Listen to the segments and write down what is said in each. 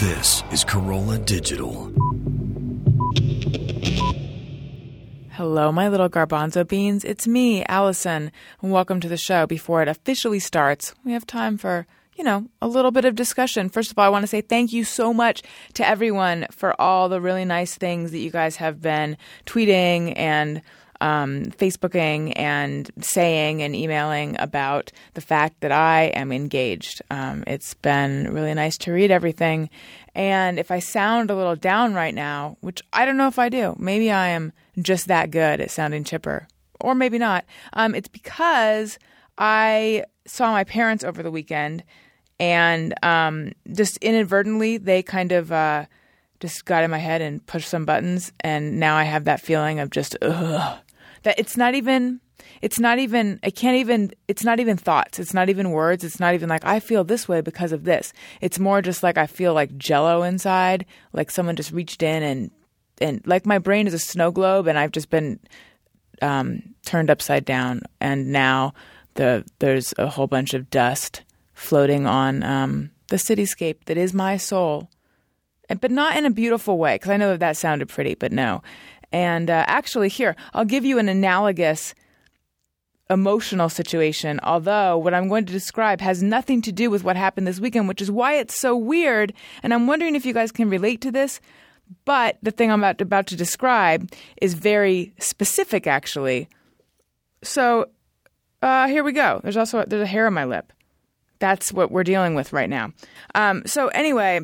This is Carolla Digital. Hello, my little garbanzo beans. It's me, Alison, and welcome to the show. Before it officially starts, we have time for, you know, a little bit of discussion. First of all, I want to say thank you so much to everyone for all the really nice things that you guys have been tweeting and um, Facebooking and saying and emailing about the fact that I am engaged. Um, it's been really nice to read everything. And if I sound a little down right now, which I don't know if I do, maybe I am just that good at sounding chipper, or maybe not, um, it's because I saw my parents over the weekend and um, just inadvertently they kind of. Uh, just got in my head and pushed some buttons, and now I have that feeling of just ugh, that it's not even it's not even I can't even it's not even thoughts. It's not even words. It's not even like I feel this way because of this. It's more just like I feel like jello inside, like someone just reached in and and like my brain is a snow globe and I've just been um, turned upside down and now the there's a whole bunch of dust floating on um, the cityscape that is my soul. But not in a beautiful way, because I know that that sounded pretty, but no. And uh, actually, here, I'll give you an analogous emotional situation, although what I'm going to describe has nothing to do with what happened this weekend, which is why it's so weird. And I'm wondering if you guys can relate to this. But the thing I'm about, about to describe is very specific, actually. So uh, here we go. There's also there's a hair on my lip. That's what we're dealing with right now. Um, so anyway,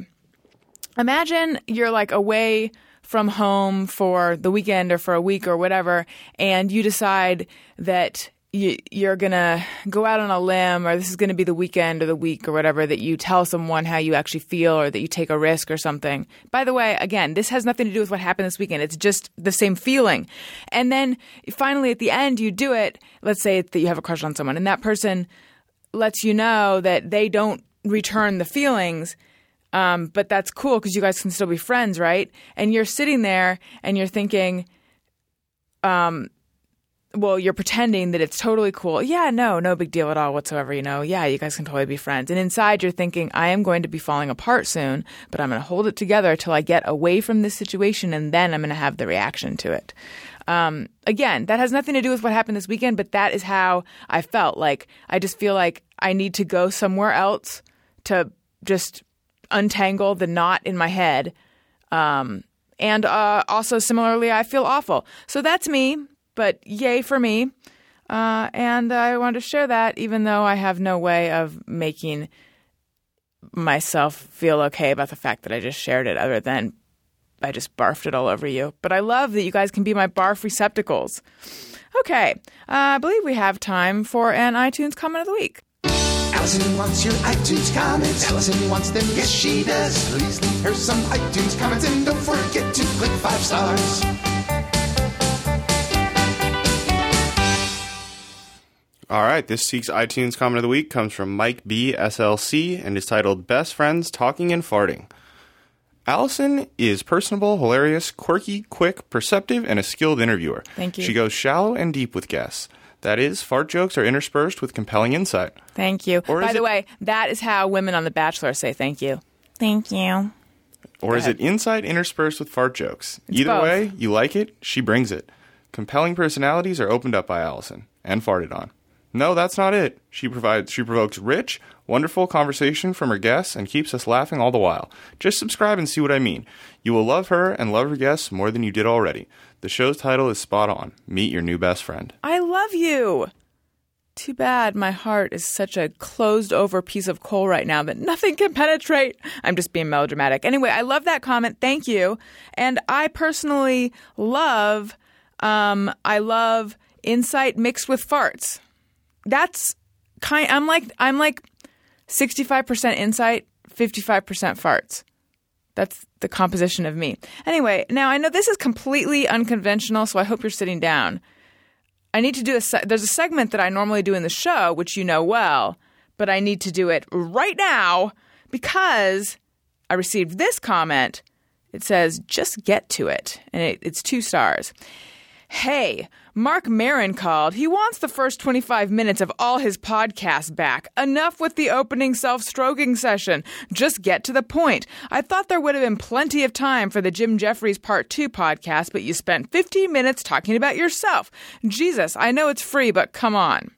imagine you're like away from home for the weekend or for a week or whatever, and you decide that you, you're going to go out on a limb or this is going to be the weekend or the week or whatever that you tell someone how you actually feel or that you take a risk or something. By the way, again, this has nothing to do with what happened this weekend. It's just the same feeling. And then finally at the end, you do it. Let's say that you have a crush on someone and that person lets you know that they don't return the feelings um, but that's cool because you guys can still be friends, right? And you're sitting there and you're thinking, um, well, you're pretending that it's totally cool. Yeah, no, no big deal at all whatsoever. You know, yeah, you guys can totally be friends. And inside, you're thinking, I am going to be falling apart soon, but I'm going to hold it together till I get away from this situation, and then I'm going to have the reaction to it. Um, again, that has nothing to do with what happened this weekend, but that is how I felt. Like I just feel like I need to go somewhere else to just untangle the knot in my head. Um, and uh, also, similarly, I feel awful. So that's me, but yay for me. Uh, and I want to share that, even though I have no way of making myself feel okay about the fact that I just shared it, other than I just barfed it all over you. But I love that you guys can be my barf receptacles. Okay, uh, I believe we have time for an iTunes comment of the week. Alison wants your iTunes comments. Alison wants them, yes she does. Please leave her some iTunes comments and don't forget to click five stars. All right, this week's iTunes comment of the week comes from Mike B SLC and is titled "Best Friends Talking and Farting." Alison is personable, hilarious, quirky, quick, perceptive, and a skilled interviewer. Thank you. She goes shallow and deep with guests. That is, fart jokes are interspersed with compelling insight. Thank you. Or By the it- way, that is how women on The Bachelor say thank you. Thank you. Or is it insight interspersed with fart jokes? It's Either both. way, you like it, she brings it. Compelling personalities are opened up by Alison and farted on. No, that's not it. She provides she provokes rich, wonderful conversation from her guests and keeps us laughing all the while. Just subscribe and see what I mean. You will love her and love her guests more than you did already. The show's title is spot on. Meet your new best friend. I love you. Too bad my heart is such a closed over piece of coal right now that nothing can penetrate. I'm just being melodramatic. Anyway, I love that comment. Thank you. And I personally love, um, I love insight mixed with farts. That's kind. I'm like I'm like 65% insight, 55% farts. That's the composition of me. Anyway, now I know this is completely unconventional, so I hope you're sitting down. I need to do a se- there's a segment that I normally do in the show which you know well, but I need to do it right now because I received this comment. It says just get to it and it, it's two stars. Hey, Marc Maron called. He wants the first 25 minutes of all his podcasts back. Enough with the opening self stroking session. Just get to the point. I thought there would have been plenty of time for the Jim Jefferies Part 2 podcast, but you spent 15 minutes talking about yourself. Jesus, I know it's free, but come on.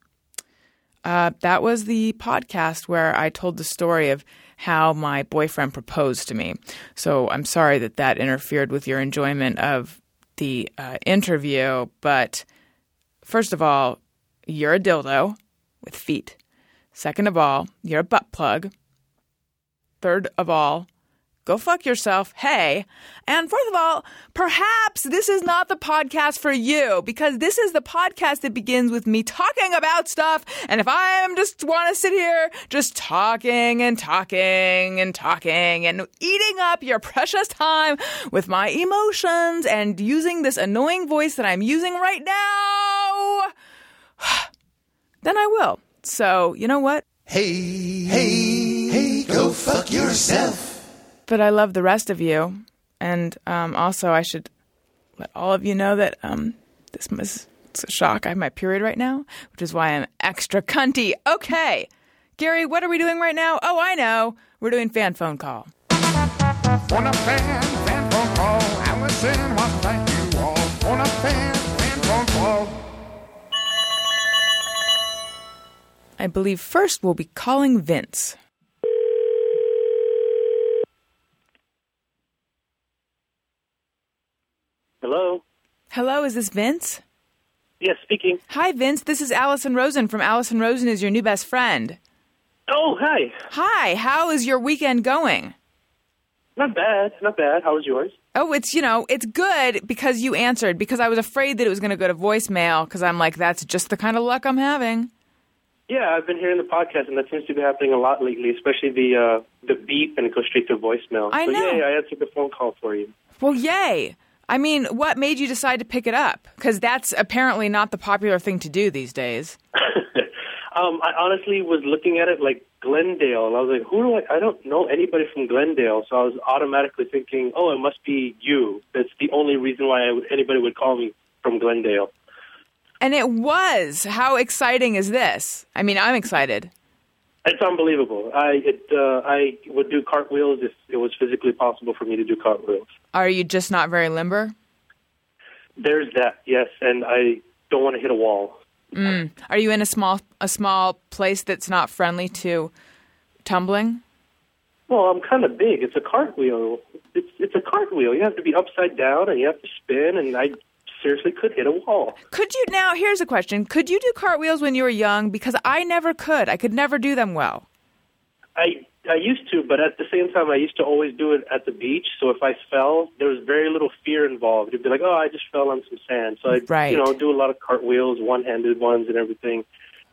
Uh, that was the podcast where I told the story of how my boyfriend proposed to me. So I'm sorry that that interfered with your enjoyment of the uh, interview, but first of all, you're a dildo with feet. Second of all, you're a butt plug. Third of all, go fuck yourself. Hey. And fourth of all, perhaps this is not the podcast for you because this is the podcast that begins with me talking about stuff. And if I am just want to sit here just talking and talking and talking and eating up your precious time with my emotions and using this annoying voice that I'm using right now, then I will. So, you know what? Hey, hey, hey, go fuck yourself. But I love the rest of you. And um, also, I should let all of you know that um, this was it's a shock. I have my period right now, which is why I'm extra cunty. Okay, Gary, what are we doing right now? Oh, I know. We're doing fan phone call. On a fan, fan phone call. Alison wants to thank you all. On a fan, fan phone call. I believe first we'll be calling Vince. Hello. Hello, is this Vince? Yes, speaking. Hi, Vince. This is Alison Rosen from Alison Rosen is your new best friend. Oh, hi. Hi, how is your weekend going? Not bad. Not bad. How was yours? Oh, it's you know, it's good because you answered because I was afraid that it was going to go to voicemail because I'm like that's just the kind of luck I'm having. Yeah, I've been hearing the podcast, and that seems to be happening a lot lately, especially the uh, the beep and it goes straight to voicemail. I so know. yeah, I answered the phone call for you. Well, yay. I mean, what made you decide to pick it up? Because that's apparently not the popular thing to do these days. Um, I honestly was looking at it like Glendale, and I was like, who do I? I don't know anybody from Glendale, so I was automatically thinking, oh, it must be you. That's the only reason why I anybody would call me from Glendale. And it was. How exciting is this? I mean, I'm excited. It's unbelievable. I it uh, I would do cartwheels if it was physically possible for me to do cartwheels. Are you just not very limber? There's that, yes, and I don't want to hit a wall. Are you in a small a small place that's not friendly to tumbling? Well, I'm kind of big. It's a cartwheel. It's it's a cartwheel. You have to be upside down and you have to spin, and I seriously could hit a wall. Could you now? Here's a question: Could you do cartwheels when you were young? Because I never could. I could never do them well. I I used to, but at the same time, I used to always do it at the beach. So if I fell, there was very little fear involved. You'd be like, "Oh, I just fell on some sand." So I, Right. you know, do a lot of cartwheels, one-handed ones, and everything.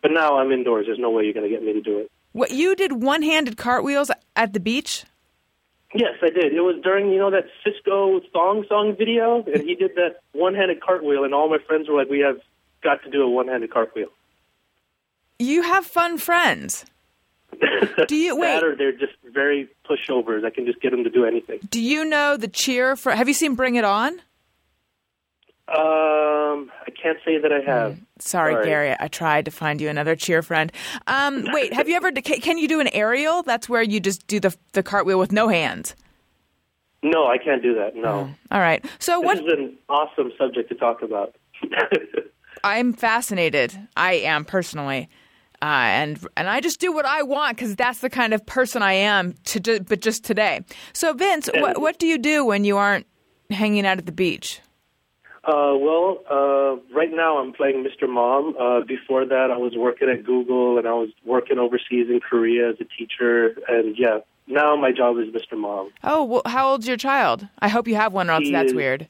But now I'm indoors. There's no way you're going to get me to do it. What you did one-handed cartwheels at the beach? Yes, I did. It was during you know that Sisqo thong song video, and he did that one-handed cartwheel, and all my friends were like, "We have got to do a one-handed cartwheel." You have fun friends. Do you wait? That or they're just very pushovers. I can just get them to do anything. Do you know the cheer for? Have you seen Bring It On? Um, I can't say that I have. Sorry, Sorry. Gary. I tried to find you another cheer friend. Um, wait, have you ever? Can, you do an aerial? That's where you just do the the cartwheel with no hands. No, I can't do that. No. All right. So This is an awesome subject to talk about. I'm fascinated. I am personally, uh, and and I just do what I want because that's the kind of person I am. To do, but just today. So Vince, what what do you do when you aren't hanging out at the beach? Uh, well, uh, right now I'm playing Mr. Mom. Uh, before that, I was working at Google and I was working overseas in Korea as a teacher. And yeah, now my job is Mr. Mom. Oh, well, how old's your child? I hope you have one, or else He that's is- weird.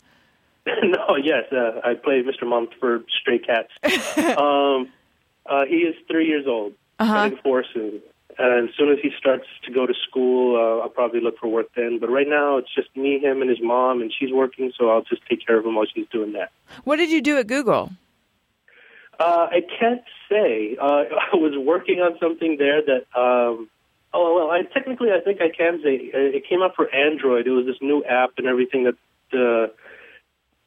no, yes, uh, I play Mr. Mom for Stray Cats. um, uh, he is three years old, Uh-huh. four soon. And as soon as he starts to go to school, uh, I'll probably look for work then. But right now, it's just me, him, and his mom, and she's working, so I'll just take care of him while she's doing that. What did you do at Google? Uh, I can't say. Uh, I was working on something there that. Um, oh well, I technically I think I can say uh, it came out for Android. It was this new app and everything that uh,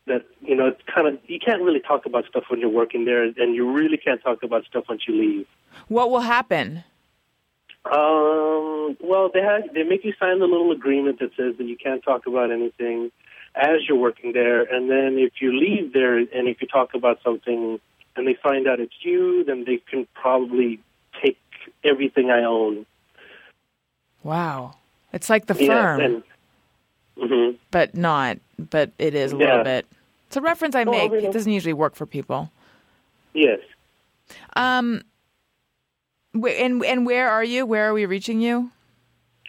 that you know it's kind of you can't really talk about stuff when you're working there, and you really can't talk about stuff once you leave. What will happen? Um, well, they have they make you sign the little agreement that says that you can't talk about anything as you're working there, and then if you leave there and if you talk about something and they find out it's you, then they can probably take everything I own. Wow. It's like the Yeah, firm, and hmm but not. But it is a Yeah. little bit. It's a reference I No, I make. It doesn't usually work for people. yes. Um, and and where are you? Where are we reaching you?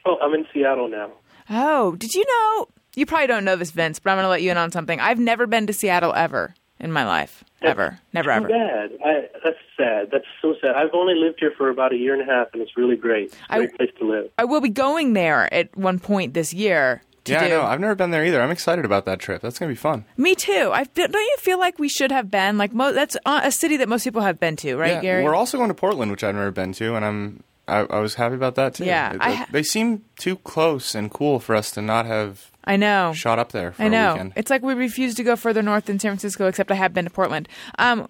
Oh, I'm in Seattle now. Oh, did you know? You probably don't know this, Vince, but I'm going to let you in on something. I've never been to Seattle ever in my life. Ever. Never, ever. bad. I, that's sad. That's so sad. I've only lived here for about a year and a half, and it's really great. It's a I- great place to live. I will be going there at one point this year. To yeah, do. I know. I've never been there either. I'm excited about that trip. That's gonna be fun. Me too. I don't you feel like we should have been like mo- that's uh, a city that most people have been to, right, yeah, Gary? We're also going to Portland, which I've never been to, and I'm I, I was happy about that too. Yeah, It- ha- they seem too close and cool for us to not have I know. shot up there for I a know. weekend. It's like we refuse to go further north than San Francisco, except I have been to Portland. Um,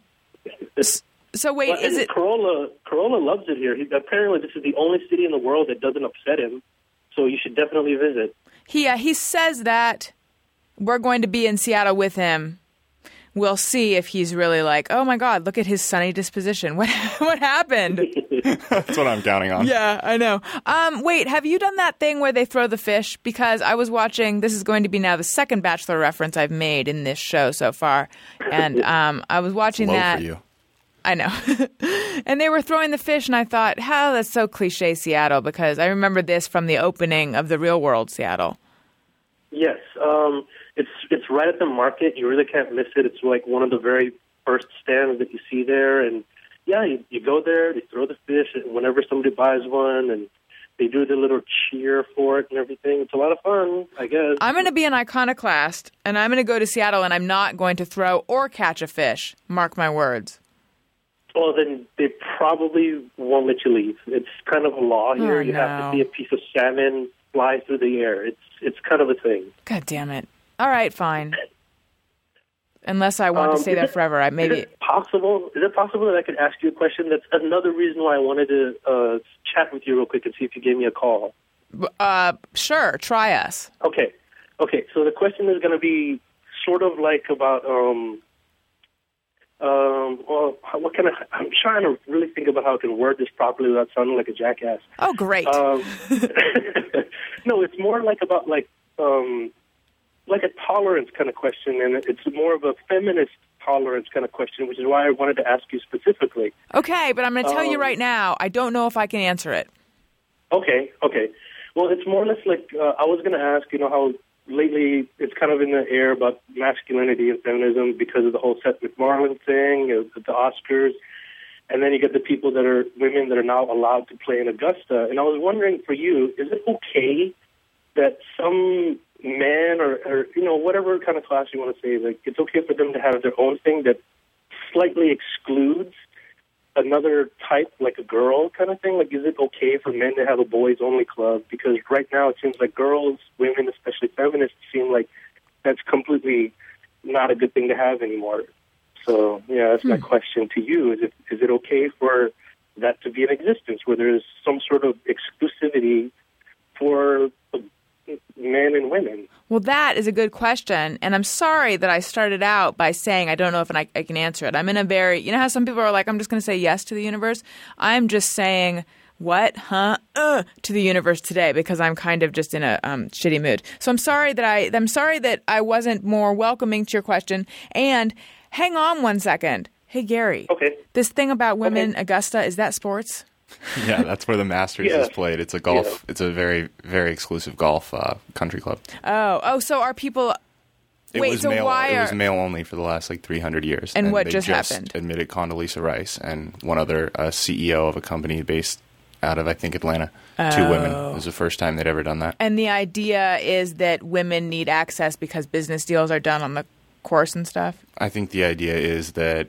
so wait, Well, is it? Carolla? Carolla loves it here. He, apparently, this is the only city in the world that doesn't upset him. So you should definitely visit. He uh, he says that we're going to be in Seattle with him. We'll see if he's really like, oh my God, look at his sunny disposition. What what happened? That's what I'm counting on. Yeah, I know. Um, wait, have you done that thing where they throw the fish? Because I was watching. This is going to be now the second Bachelor reference I've made in this show so far, and um, I was watching that. I know. and they were throwing the fish, and I thought, how that's so cliche Seattle, because I remember this from the opening of the Real World Seattle. Yes, um, it's it's right at the market. You really can't miss it. It's like one of the very first stands that you see there, and yeah, you, you go there. They throw the fish and whenever somebody buys one, and they do the little cheer for it and everything. It's a lot of fun, I guess. I'm going to be an iconoclast, and I'm going to go to Seattle, and I'm not going to throw or catch a fish. Mark my words. Well, then they probably won't let you leave. It's kind of a law here. Oh, you have to see a piece of salmon fly through the air. It's it's kind of a thing. God damn it. All right, fine. Unless I want to Um, stay is there it- forever, I Is maybe. it possible? Is it possible that I could ask you a question? That's another reason why I wanted to uh, chat with you real quick and see if you gave me a call. Uh, sure, try us. Okay, okay. So the question is going to be sort of like about um, um. Well, what kind of? I'm trying to really think about how I can word this properly without sounding like a jackass. Oh, great. Um, no, it's more like about like um, like a tolerance kind of question, and it's more of a feminist tolerance kind of question, which is why I wanted to ask you specifically. okay, but I'm going to tell you um, right now, I don't know if I can answer it. Okay, okay. Well, it's more or less like uh, I was going to ask, you know, how lately it's kind of in the air about masculinity and feminism because of the whole Seth MacFarlane thing, the Oscars, and then you get the people that are women that are now allowed to play in Augusta. And I was wondering for you, is it okay that some man or, or you know whatever kind of class you want to say, like it's okay for them to have their own thing that slightly excludes another type, like a girl kind of thing? Like, is it okay for men to have a boys only club? Because right now it seems like girls, women, especially feminists, seem like that's completely not a good thing to have anymore. So, yeah, that's my question to you: Is it is it okay for that to be in existence, where there's some sort of exclusivity for uh, men and women? Well, that is a good question, and I'm sorry that I started out by saying I don't know if I, I can answer it. I'm in a very, you know how some people are like, I'm just going to say yes to the universe. I'm just saying what, huh, uh, to the universe today because I'm kind of just in a um, shitty mood. So I'm sorry that I, I'm sorry that I wasn't more welcoming to your question. And hang on one second. Hey Gary, Okay. this thing about women, Augusta, is that sports? Yeah, that's where the Masters Yeah. is played. It's a golf. Yeah. It's a very very exclusive golf uh, country club. Oh, oh, so are people? It Wait, was so male. why it was are- male only for the last like 300 years. And what they just happened? Admitted Condoleezza Rice and one other uh, CEO of a company based out of I think Atlanta. Two women. Oh. It was the first time they'd ever done that. And the idea is that women need access because business deals are done on the course and stuff. I think the idea is that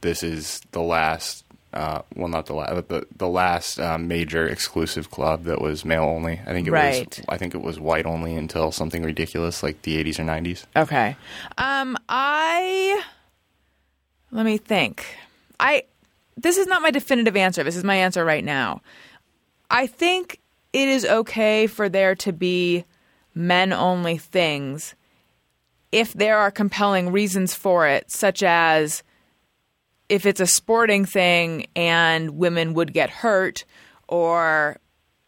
this is the last Uh, well, not the last, but the the last um, major exclusive club that was male only. I think it Right. was. I think it was white only until something ridiculous like the 80s or 90s. Okay. Um, I let me think. I this is not my definitive answer. This is my answer right now. I think it is okay for there to be men only things if there are compelling reasons for it, such as if it's a sporting thing and women would get hurt, or,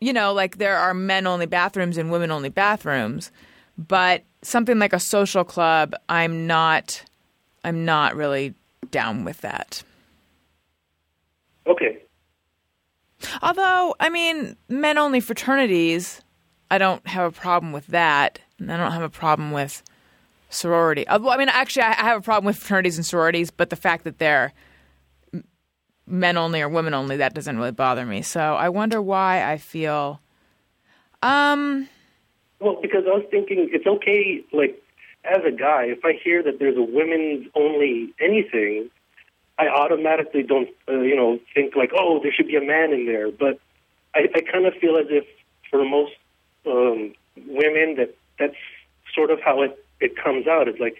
you know, like there are men only bathrooms and women only bathrooms. But something like a social club, I'm not, I'm not really down with that. Okay. Although, I mean, men only fraternities, I don't have a problem with that. And I don't have a problem with sorority. I mean, actually, I have a problem with fraternities and sororities, but the fact that they're men only or women only, that doesn't really bother me. So I wonder why I feel. Um, Well, because I was thinking it's okay, like, as a guy, if I hear that there's a women's only anything, I automatically don't, uh, you know, think like, oh, there should be a man in there. But I, I kind of feel as if for most um, women that that's sort of how it, it comes out. It's like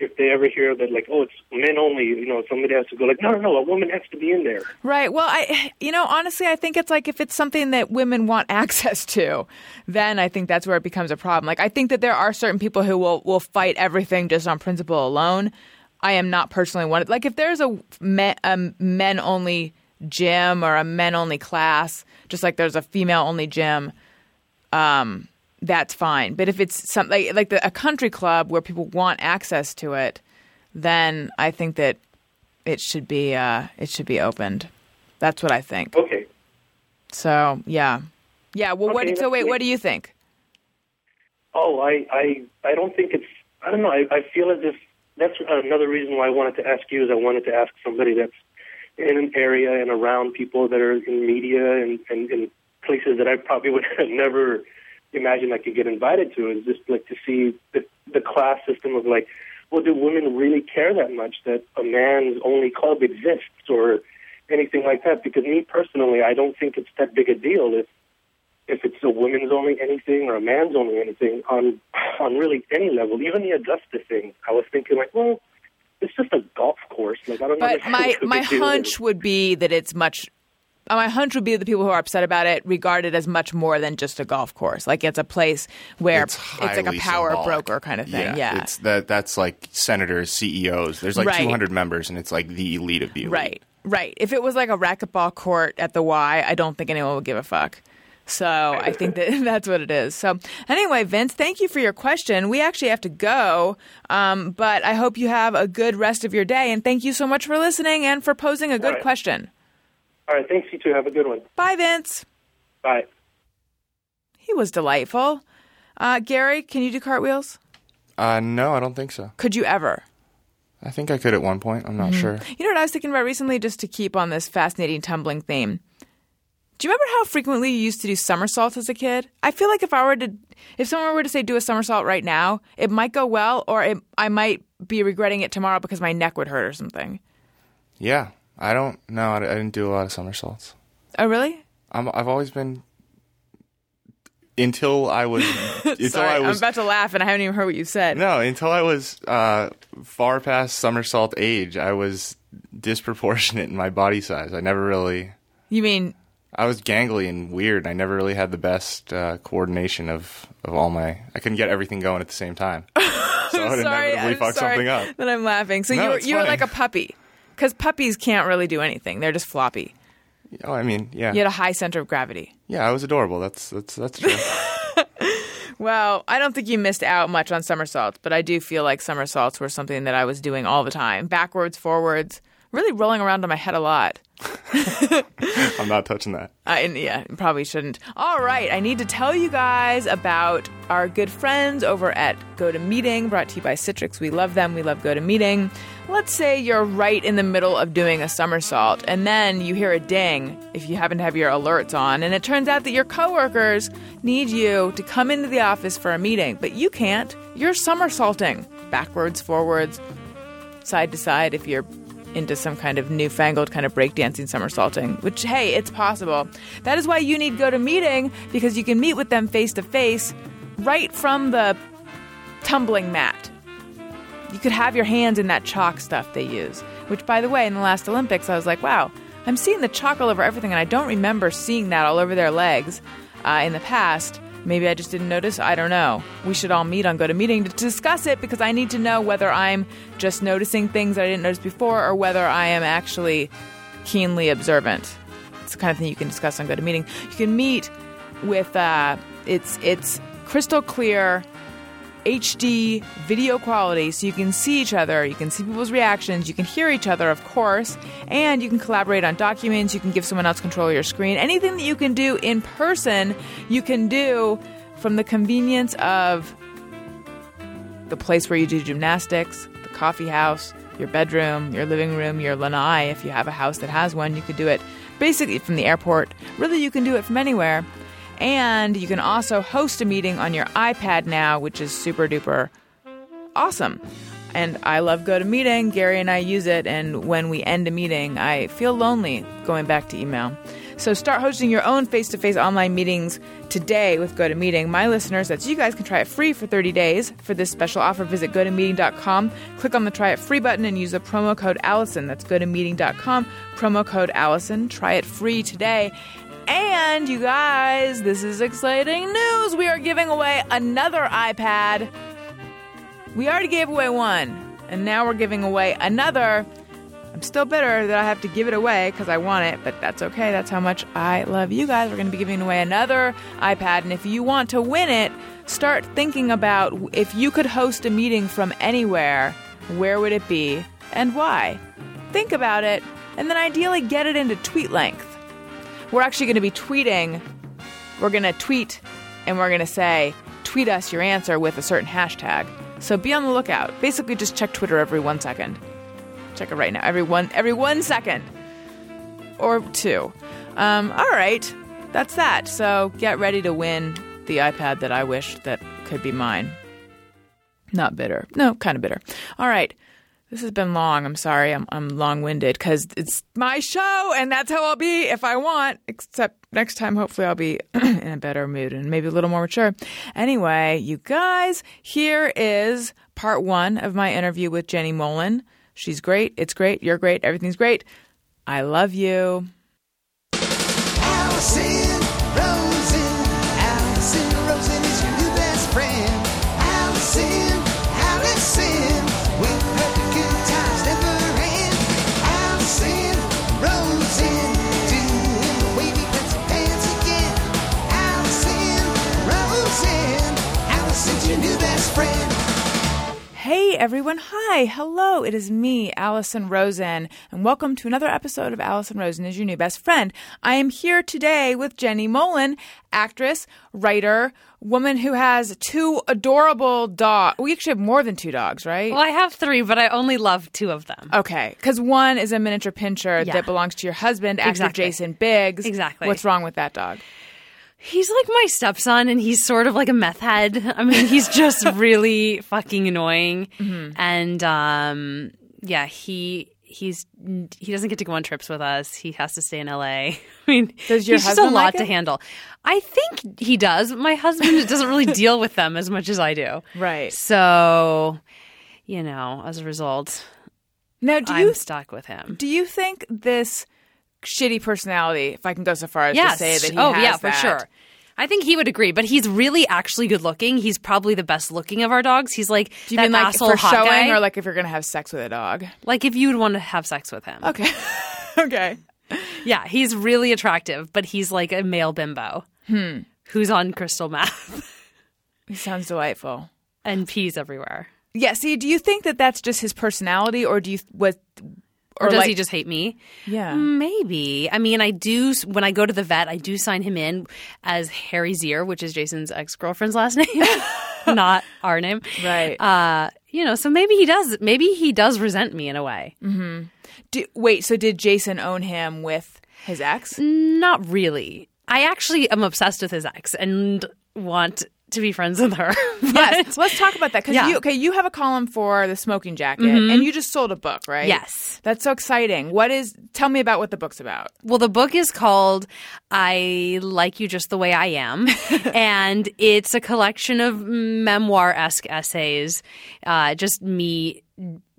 if they ever hear that, like, oh, it's men only, you know, somebody has to go like, no, no, no, a woman has to be in there. Right. Well, I, you know, honestly, I think it's like if it's something that women want access to, then I think that's where it becomes a problem. Like, I think that there are certain people who will will fight everything just on principle alone. I am not personally one. Like, if there's a a men only gym or a men only class, just like there's a female only gym, um, that's fine. But if it's something like, like the, a country club where people want access to it, then I think that it should be uh, it should be opened. That's what I think. Okay. So yeah, yeah. Well, what? So wait, what do you think? Oh, I, I, I don't think it's. I don't know. I, I feel as if that's another reason why I wanted to ask you is I wanted to ask somebody that's in an area and around people that are in media and, and in places that I probably would have never imagined I could get invited to. Is just like to see the the class system of like, well, do women really care that much that a man's only club exists or anything like that? Because me personally, I don't think it's that big a deal if if it's a women's only anything or a man's only anything on on really any level, even the Augusta thing. I was thinking like, well, it's just a golf course. Like I don't know. But if my my hunch would be that it's much. Uh, My hunch would be that the people who are upset about it regard it as much more than just a golf course. Like it's a place where it's, like a power symbolic. broker kind of thing. Yeah, it's that. That's like senators, CEOs. There's like Right. 200 members, and it's like the elite of the elite. Right, right. If it was like a racquetball court at the Y, I don't think anyone would give a fuck. So I think that that's what it is. So anyway, Vince, thank you for your question. We actually have to go, um, but I hope you have a good rest of your day. And thank you so much for listening and for posing a good right. question. All right, thanks you too. Have a good one. Bye, Vince. Bye. He was delightful. Uh, Gary, can you do cartwheels? Uh, no, I don't think so. Could you ever? I think I could at one point. I'm Mm-hmm. not sure. You know what I was thinking about recently, just to keep on this fascinating tumbling theme. Do you remember how frequently you used to do somersaults as a kid? I feel like if I were to, if someone were to say do a somersault right now, it might go well, or it, I might be regretting it tomorrow because my neck would hurt or something. Yeah, I don't. know. I, I didn't do a lot of somersaults. Oh, really? I'm, I've always been until I was until Sorry, I I'm about to laugh and I haven't even heard what you said. no until I was uh, far past somersault age. I was disproportionate in my body size. I never really. You mean I was gangly and weird. I never really had the best uh, coordination of, of all my. I couldn't get everything going at the same time, so I would sorry? inevitably I'm fuck sorry something up. that I'm laughing. So No, you were you were like a puppy, because puppies can't really do anything. They're just floppy. Oh, I mean, yeah, You had a high center of gravity. yeah. I was adorable. That's that's that's true. Well, I don't think you missed out much on somersaults, but I do feel like somersaults were something that I was doing all the time backwards, forwards, really rolling around on my head a lot. I'm not touching that. I, yeah, probably shouldn't. All right, I need to tell you guys about our good friends over at GoToMeeting, brought to you by Citrix. We love them. We love GoToMeeting. Let's say you're right in the middle of doing a somersault, and then you hear a ding if you happen to have your alerts on, and it turns out that your coworkers need you to come into the office for a meeting, but you can't. You're somersaulting backwards, forwards, side to side if you're into some kind of newfangled kind of breakdancing somersaulting, which, hey, it's possible. That is why you need GoToMeeting because you can meet with them face to face right from the tumbling mat. You could have your hands in that chalk stuff they use, which, by the way, in the last Olympics, I was like, wow, I'm seeing the chalk all over everything, and I don't remember seeing that all over their legs uh, in the past. Maybe I just didn't notice. I don't know. We should all meet on GoToMeeting to Meeting to discuss it because I need to know whether I'm just noticing things I didn't notice before or whether I am actually keenly observant. It's the kind of thing you can discuss on GoToMeeting. You can meet with uh, it's it's crystal clear HD video quality so you can see each other, you can see people's reactions, you can hear each other, of course, and you can collaborate on documents, you can give someone else control of your screen. Anything that you can do in person, you can do from the convenience of the place where you do gymnastics, the coffee house, your bedroom, your living room, your lanai. If you have a house that has one, you could do it basically from the airport. Really, you can do it from anywhere. And you can also host a meeting on your iPad now, which is super duper awesome. And I love GoToMeeting. Gary and I use it. And when we end a meeting, I feel lonely going back to email. So start hosting your own face to face online meetings today with GoToMeeting. My listeners, that's you guys, can try it free for 30 days. For this special offer, visit gotomeeting.com, click on the try it free button, and use the promo code Alison. That's gotomeeting.com, promo code Alison. Try it free today. And you guys, this is exciting news. We are giving away another iPad. We already gave away one, and now we're giving away another. I'm still bitter that I have to give it away because I want it, but that's okay. That's how much I love you guys. We're going to be giving away another iPad, and if you want to win it, start thinking about if you could host a meeting from anywhere, where would it be and why? Think about it, and then ideally get it into tweet length. We're actually going to be tweeting. We're going to tweet and we're going to say, tweet us your answer with a certain hashtag. So be on the lookout. Basically, just check Twitter every one second. Check it right now. Every one, every one second or two. Um, all right, that's that. So get ready to win the iPad that I wish that could be mine. Not bitter. No, kind of bitter. All right. This has been long. I'm sorry. I'm, I'm long winded because it's my show and that's how I'll be if I want. Except next time, hopefully, I'll be in a better mood and maybe a little more mature. Anyway, you guys, here is part one of my interview with Jenny Mollen. She's great. It's great. You're great. Everything's great. I love you. Alison everyone, hi, hello, it is me, Alison Rosen, and welcome to another episode of Alison Rosen is your new best friend. I am here today with Jenny Mollen, actress, writer, woman who has two adorable dogs. We actually have more than two dogs, right? Well, I have three, but I only love two of them. Okay, because one is a miniature pinscher Yeah. that belongs to your husband, actor Exactly. Jason Biggs. Exactly. What's wrong with that dog? He's like my stepson, and he's sort of like a meth head. I mean, he's just really fucking annoying, Mm-hmm. and um, yeah, he he's he doesn't get to go on trips with us. He has to stay in LA. I mean, Does your he's just a lot like to handle. I think he does. My husband doesn't really deal with them as much as I do. Right. So, you know, as a result, Now, do I'm you stuck with him. do you think this shitty personality, if I can go so far as yes. to say that he oh has yeah, for sure. I think he would agree, but he's really actually good looking. He's probably the best looking of our dogs. He's like Do you that mean like asshole for showing, guy. or like if you're gonna have sex with a dog? like if you would want to have sex with him. Okay, okay. Yeah, he's really attractive, but he's like a male bimbo Hmm. who's on crystal meth He sounds delightful. and pees everywhere. Yeah. See, do you think that that's just his personality, or do you what? Or, does like- he just hate me? Yeah. Maybe. I mean, I do. When I go to the vet, I do sign him in as Harry Zier, which is Jason's ex girlfriend's last name, not our name. Right. Uh, you know, so maybe he does. Maybe he does resent me in a way. Do, wait. So did Jason own him with his ex? Not really. I actually am obsessed with his ex and want to be friends with her. Yes, But- let's talk about that because Yeah. Mm-hmm. you okay. You have a column for the Smoking Jacket, and you just sold a book, right? Yes. that's so exciting. What is? Tell me about what the book's about. Well, the book is called I Like You Just the Way I Am. and it's a collection of memoir esque essays, uh, just me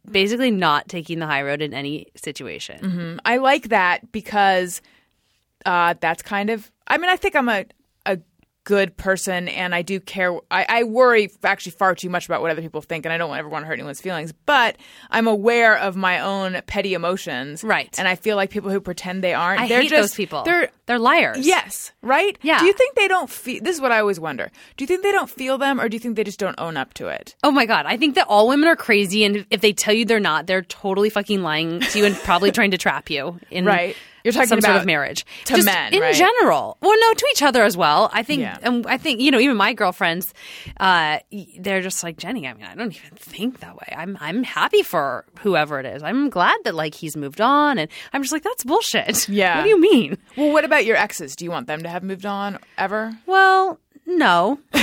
basically not taking the high road in any situation. I like that because uh, that's kind of. I mean, I think I'm a good person, and I do care. I, I worry actually far too much about what other people think, and I don't ever want to hurt anyone's feelings. But I'm aware of my own petty emotions, Right. And I feel like people who pretend they aren't. I they're hate just, those people. They're They're liars. Yes, right? Yeah. Do you think they don't feel this is what I always wonder. Do you think they don't feel them or do you think they just don't own up to it? Oh my god, I think that all women are crazy, and if they tell you they're not, they're totally fucking lying to you and probably trying to trap you in Right. You're talking some sort about of marriage to Just men, in right? general. Well, no, to each other as well. I think, Yeah. um, I think you know, even my girlfriends, uh, they're just like Jenny. I mean, I don't even think that way. I'm I'm happy for whoever it is. I'm glad that like he's moved on, and I'm just like that's bullshit. Yeah. what do you mean? Well, what about your exes? Do you want them to have moved on ever? Well, no.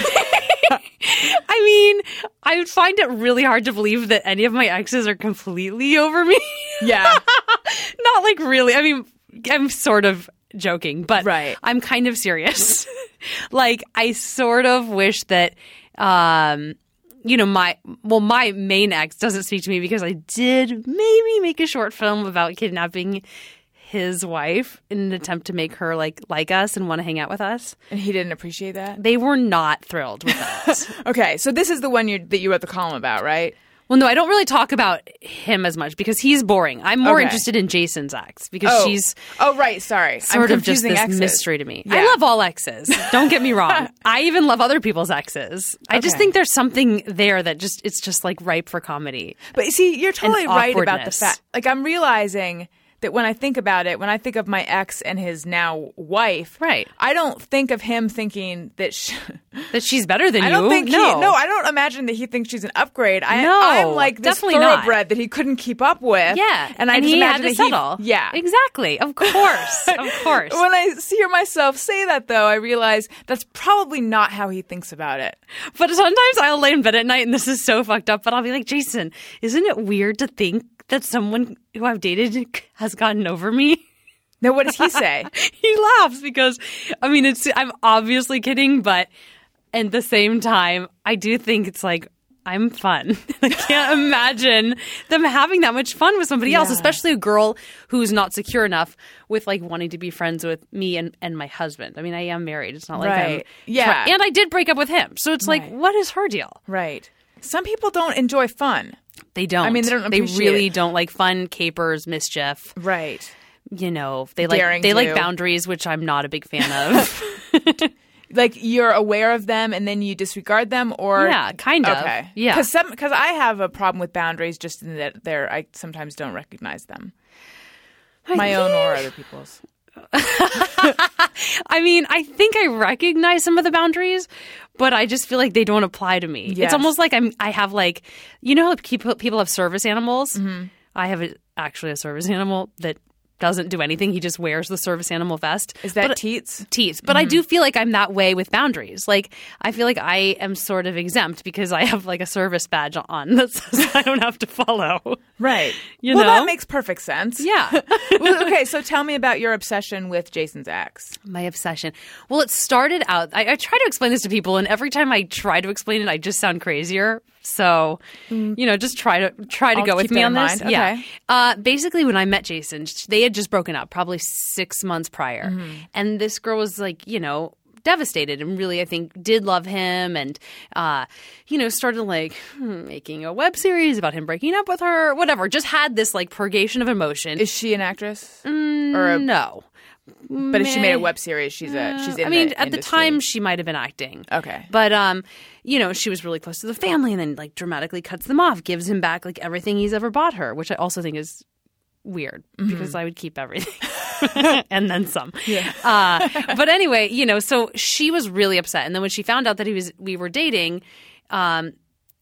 I mean, I would find it really hard to believe that any of my exes are completely over me. Yeah. Not like really. I mean, I'm sort of joking, but Right. I'm kind of serious. like, I sort of wish that, um, you know, my well, my main ex doesn't speak to me because I did maybe make a short film about kidnapping his wife in an attempt to make her like like us and want to hang out with us. and he didn't appreciate that? They were not thrilled with that. Okay, so this is the one you that you wrote the column about, right? Well, no, I don't really talk about him as much because he's boring. I'm more Okay. interested in Jason's ex because Oh. she's Oh, right, sorry. sort I'm of just this exes. mystery to me. Yeah. I love all exes. Don't get me wrong. I even love other people's exes. I just think there's something there that just it's just like ripe for comedy. But see, you're totally right about the fact. Like I'm realizing that when I think about it, when I think of my ex and his now wife, Right. I don't think of him thinking that. Sh- That she's better than I you. don't think no. he. No, I don't imagine that he thinks she's an upgrade. I, No, I'm like this definitely not. thoroughbred that he couldn't keep up with. yeah, and I just he had imagine to that he- settle. yeah, exactly. Of course, of course. When I hear myself say that, though, I realize that's probably not how he thinks about it. But sometimes I'll lay in bed at night and this is so fucked up. But I'll be like, Jason, isn't it weird to think that someone who I've dated has gotten over me? Now, what does he say? he laughs because I mean it's I'm obviously kidding, but at the same time, I do think it's like I'm fun. I can't imagine them having that much fun with somebody else, especially a girl who's not secure enough with like wanting to be friends with me and, and my husband. I mean, I am married. It's not like I'm Right. Yeah. and I did break up with him. So it's like, Right. what is her deal? right. Some people don't enjoy fun. They don't. I mean, they don't They really it. don't like fun, capers, mischief. Right. You know, they like Daring they like boundaries, which I'm not a big fan of. like you're aware of them and then you disregard them or Yeah, kind of. okay Yeah. because some because i have a problem with boundaries just in that they're i sometimes don't recognize them my own or other people's I mean, I think I recognize some of the boundaries, but I just feel like they don't apply to me. Yes. It's almost like I'm. I have like, you know, how people people have service animals. Mm-hmm. I have a, actually a service animal that doesn't do anything. He just wears the service animal vest. is that But- teats teeth. But I mm-hmm. do feel like I'm that way with boundaries. Like I feel like I am sort of exempt because I have like a service badge on that says I don't have to follow. right You well know? that makes perfect sense Yeah. well, okay so tell me about your obsession with jason's ex My obsession. Well, it started out. I, I try to explain this to people, and every time I try to explain it, I just sound crazier. So, you know, just try to try to I'll go with me on this. Yeah. Okay. Uh, basically, when I met Jason, they had just broken up, probably six months prior, Mm-hmm. and this girl was like, you know. Devastated and really, I think, did love him, and uh, you know, started like hmm, making a web series about him breaking up with her, whatever. Just had this like purgation of emotion. is she an actress or a, no, but if she made a web series she's a she's in I mean, the at the time, she might have been acting. Okay. But um, you know, she was really close to the family, and then like dramatically cuts them off, gives him back like everything he's ever bought her, which I also think is weird Mm-hmm. because I would keep everything. and then some. Yeah. Uh, but anyway, you know, so she was really upset, and then when she found out that he was we were dating, um,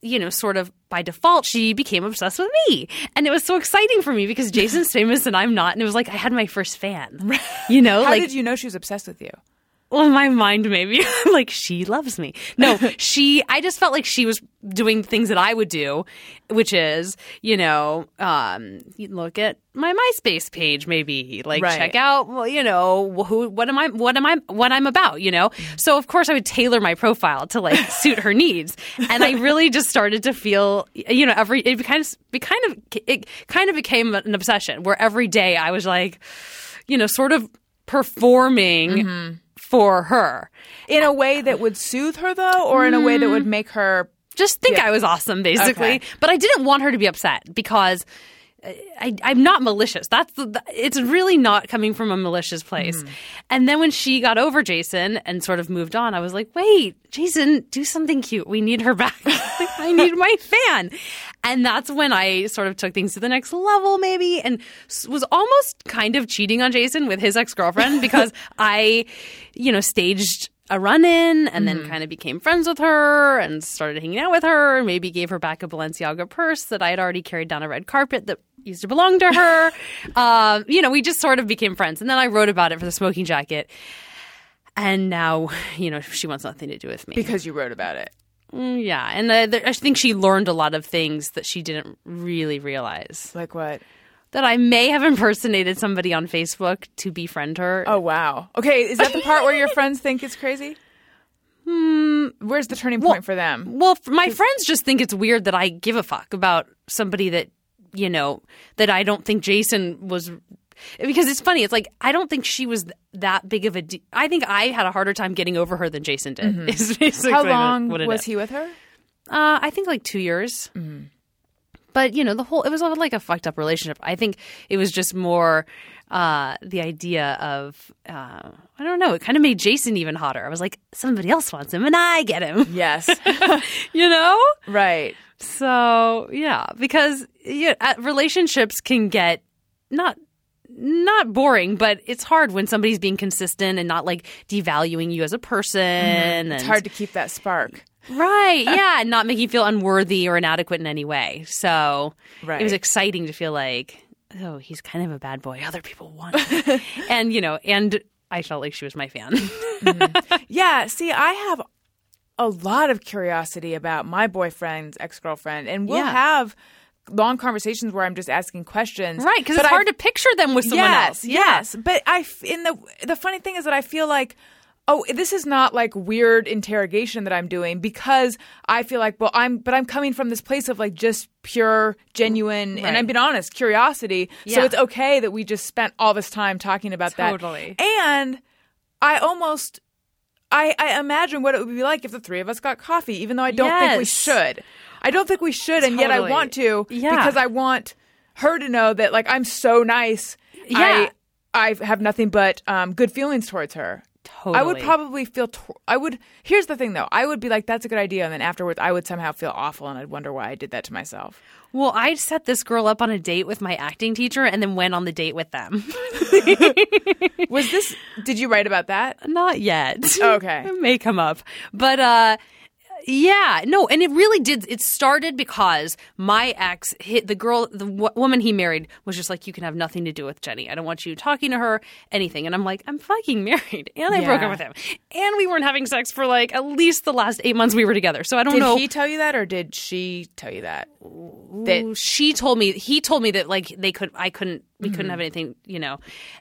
you know, sort of by default, she became obsessed with me, and it was so exciting for me because Jason's famous and I'm not, and it was like I had my first fan. You know, how like did you know she was obsessed with you well, my mind, maybe I'm like she loves me. No, she. I just felt like she was doing things that I would do, which is, you know, um, you look at my MySpace page, maybe like Right. check out, well, you know, who, what am I, what am I, what I'm about, you know. So of course I would tailor my profile to like suit her needs, and I really just started to feel, you know, every it kind of, it kind of, it kind of became an obsession where every day I was like, you know, sort of performing Mm-hmm. For her. In a way that would soothe her, though, or in a way that would mm. make her. Just think Yeah. I was awesome, basically. Okay. But I didn't want her to be upset because I, I'm not malicious. That's the, it's really not coming from a malicious place. Mm-hmm. And then when she got over Jason and sort of moved on, I was like, wait, Jason, do something cute. We need her back. I need my fan. And that's when I sort of took things to the next level, maybe, and was almost kind of cheating on Jason with his ex girlfriend because I, you know, staged a run in and then kind of became friends with her and started hanging out with her and maybe gave her back a Balenciaga purse that I had already carried down a red carpet that used to belong to her. um, you know, we just sort of became friends. And then I wrote about it for the smoking jacket. And now, you know, she wants nothing to do with me. Because you wrote about it. Mm, yeah. And I think she learned a lot of things that she didn't really realize. Like what? That I may have impersonated somebody on Facebook to befriend her. Oh, wow. Okay, is that the part where your friends think it's crazy? Hmm. Where's the turning point for them? Well, my friends just think it's weird that I give a fuck about somebody that, you know, that I don't think Jason was. Because it's funny. It's like, I don't think she was that big of a. De- I think I had a harder time getting over her than Jason did. Is basically How long was is. he with her? Uh, I think like two years. But you know, the whole it was all like a fucked up relationship. I think it was just more uh, the idea of uh, I don't know. It kind of made Jason even hotter. I was like, somebody else wants him, and I get him. Yes. you know. right. So yeah, because yeah, uh, relationships can get not not boring, but it's hard when somebody's being consistent and not like devaluing you as a person. It's and- hard to keep that spark. Right. Yeah. and not making you feel unworthy or inadequate in any way. So Right. it was exciting to feel like, oh, he's kind of a bad boy. Other people want him. and, you know, and I felt like she was my fan. Mm-hmm. Yeah, see, I have a lot of curiosity about my boyfriend's ex girlfriend, and we'll Yeah. have long conversations where I'm just asking questions. right. Because it's I- hard to picture them with someone yes, else. Yes, yes. but I, in the the funny thing is that I feel like. Oh, this is not like weird interrogation that I'm doing because I feel like, well, I'm, but I'm coming from this place of like just pure, genuine, and I'm being honest, curiosity. So it's okay that we just spent all this time talking about Totally. that. Totally. And I almost I, I imagine what it would be like if the three of us got coffee, even though I don't think we should. I don't think we should, and yet I want to Yeah. because I want her to know that like I'm so nice. Yeah. I I have nothing but um, good feelings towards her. I would probably feel. I would. Here's the thing, though. I would be like, "That's a good idea," and then afterwards, I would somehow feel awful, and I'd wonder why I did that to myself. Well, I set this girl up on a date with my acting teacher and then went on the date with them. Was this? did you write about that? Not yet. Okay. it may come up. But uh yeah, no, and it really did. It started because my ex hit the girl, the w- woman he married was just like, you can have nothing to do with Jenny. I don't want you talking to her, anything. And I'm like, I'm fucking married, and I broke up with him, and we weren't having sex for like at least the last eight months we were together. So I don't Did know. he tell you that, or did she tell you that? Ooh, that she told me he told me that like they could I couldn't we couldn't have anything you know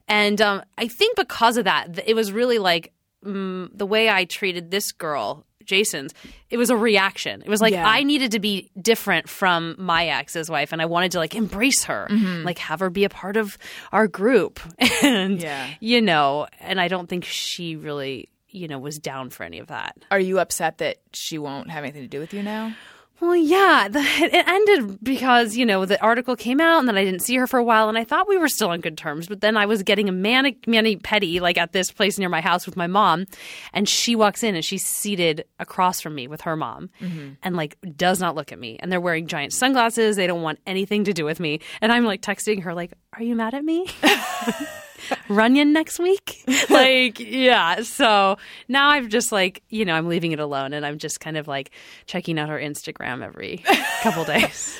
and um I think because of that it was really like mm, the way I treated this girl Jason's it was a reaction it was like Yeah. I needed to be different from my ex's wife and I wanted to like embrace her like have her be a part of our group and Yeah. you know and I don't think she really you know was down for any of that Are you upset that she won't have anything to do with you now? Well, yeah, the, it ended because you know the article came out, and then I didn't see her for a while, and I thought we were still on good terms. But then I was getting a manic, mani pedi like at this place near my house with my mom, and she walks in and she's seated across from me with her mom, mm-hmm. and like does not look at me, and they're wearing giant sunglasses. They don't want anything to do with me, and I'm like texting her like, "Are you mad at me?" Runyon next week? like, yeah. So now I'm just like, you know, I'm leaving it alone and I'm just kind of like checking out her Instagram every couple days.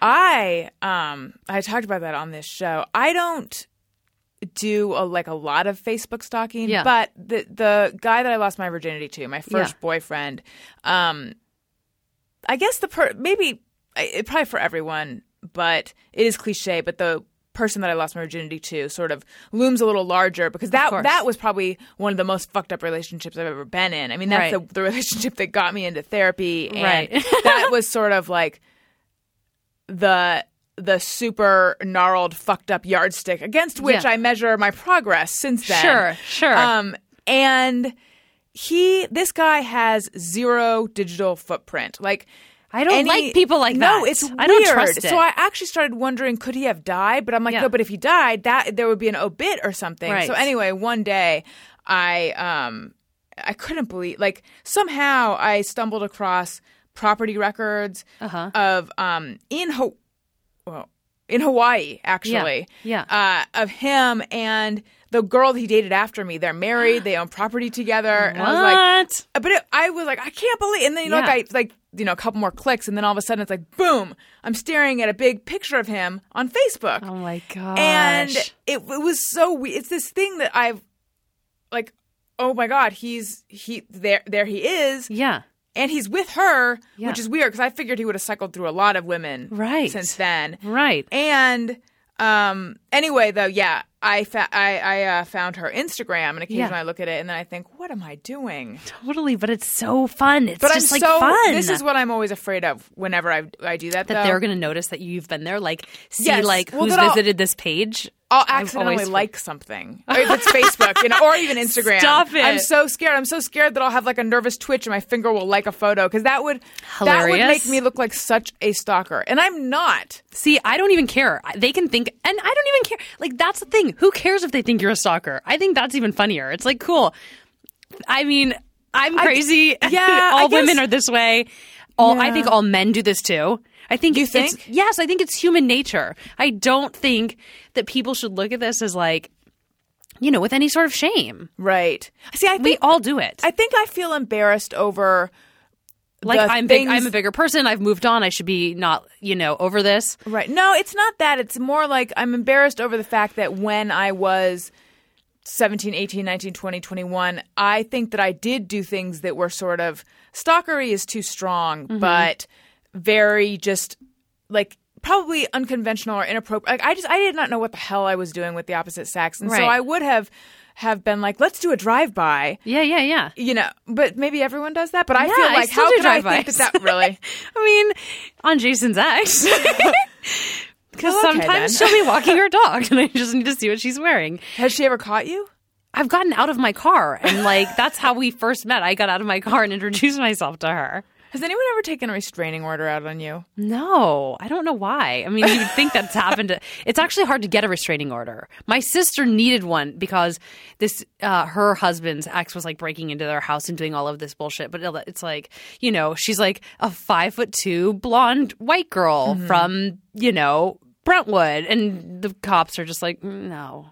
I um I talked about that on this show. I don't do a, like a lot of Facebook stalking. Yeah. But the the guy that I lost my virginity to, my first Yeah. boyfriend, um, I guess the per maybe it probably for everyone, but it is cliche. But the person that I lost my virginity to sort of looms a little larger because that that was probably one of the most fucked up relationships I've ever been in. I mean, that's Right. the, the relationship that got me into therapy, and Right. that was sort of like the the super gnarled, fucked up yardstick against which Yeah. I measure my progress since then. Sure, sure. Um, and he, this guy has zero digital footprint. Like, I don't any- like people like that. no, it's I don't weird. trust it. So I actually started wondering, could he have died? But I'm like, Yeah. no. But if he died, that there would be an obit or something. Right. So anyway, one day, I um, I couldn't believe like somehow I stumbled across property records Uh-huh. of um in Ho- well, in Hawaii actually. Yeah. Uh, of him and the girl he dated after me. They're married. they own property together. And I was like, What? but it, I was like, I can't believe. And then you know, Yeah. like I like you know a couple more clicks, and then all of a sudden it's like, boom! I'm staring at a big picture of him on Facebook, Oh my gosh. and it, it was so weird. It's this thing that I've like, oh my god, he's he there there he is, yeah. and he's with her, Yeah. which is weird because I figured he would have cycled through a lot of women Right. since then, Right. and um anyway though yeah i fa- i i uh, found her instagram and occasionally Yeah. i look at it and then i think what am i doing Totally, but it's so fun. It's but just i'm like so fun. this is what i'm always afraid of whenever i i do that that though. they're going to notice that you've been there. Like, see, Yes. like Well, who's then I'll- visited this page. I'll accidentally like something. Or if it's Facebook, you know, or even Instagram. Stop it. I'm so scared. I'm so scared that I'll have like a nervous twitch and my finger will like a photo because that would that would make me look like such a stalker, and I'm not. See, I don't even care. They can think, and I don't even care. Like, that's the thing. Who cares if they think you're a stalker? I think that's even funnier. It's like, cool. I mean, I'm crazy. yeah, all I women are this way. All I think all men do this too. I think You it's- think? yes, I think it's human nature. I don't think that people should look at this as like, you know, with any sort of shame. Right. See, I think We all do it. I think I feel embarrassed over like I'm big. I'm a bigger person. I've moved on. I should be not, you know, over this. Right. No, it's not that. It's more like I'm embarrassed over the fact that when I was 17, 18, 19, 20, 21, I think that I did do things that were sort of stalkery is too strong, Mm-hmm. but very just like probably unconventional or inappropriate. Like I just I did not know what the hell I was doing with the opposite sex. And so I would have have been like, let's do a drive by. Yeah, yeah, yeah. You know, but maybe everyone does that. But I Yeah, feel I like still how do could I think that that really? I mean, on Jason's ex. Because Oh, okay, sometimes she'll be walking her dog and I just need to see what she's wearing. Has she ever caught you? I've gotten out of my car and like that's how we first met. I got out of my car and introduced myself to her. Has anyone ever taken a restraining order out on you? No, I don't know why. I mean, you would think that's happened. To, it's actually hard to get a restraining order. My sister needed one because this, uh, her husband's ex was like breaking into their house and doing all of this bullshit. But it's like, you know, she's like a five foot two blonde white girl from, you know, Brentwood, and the cops are just like, "Mm, no,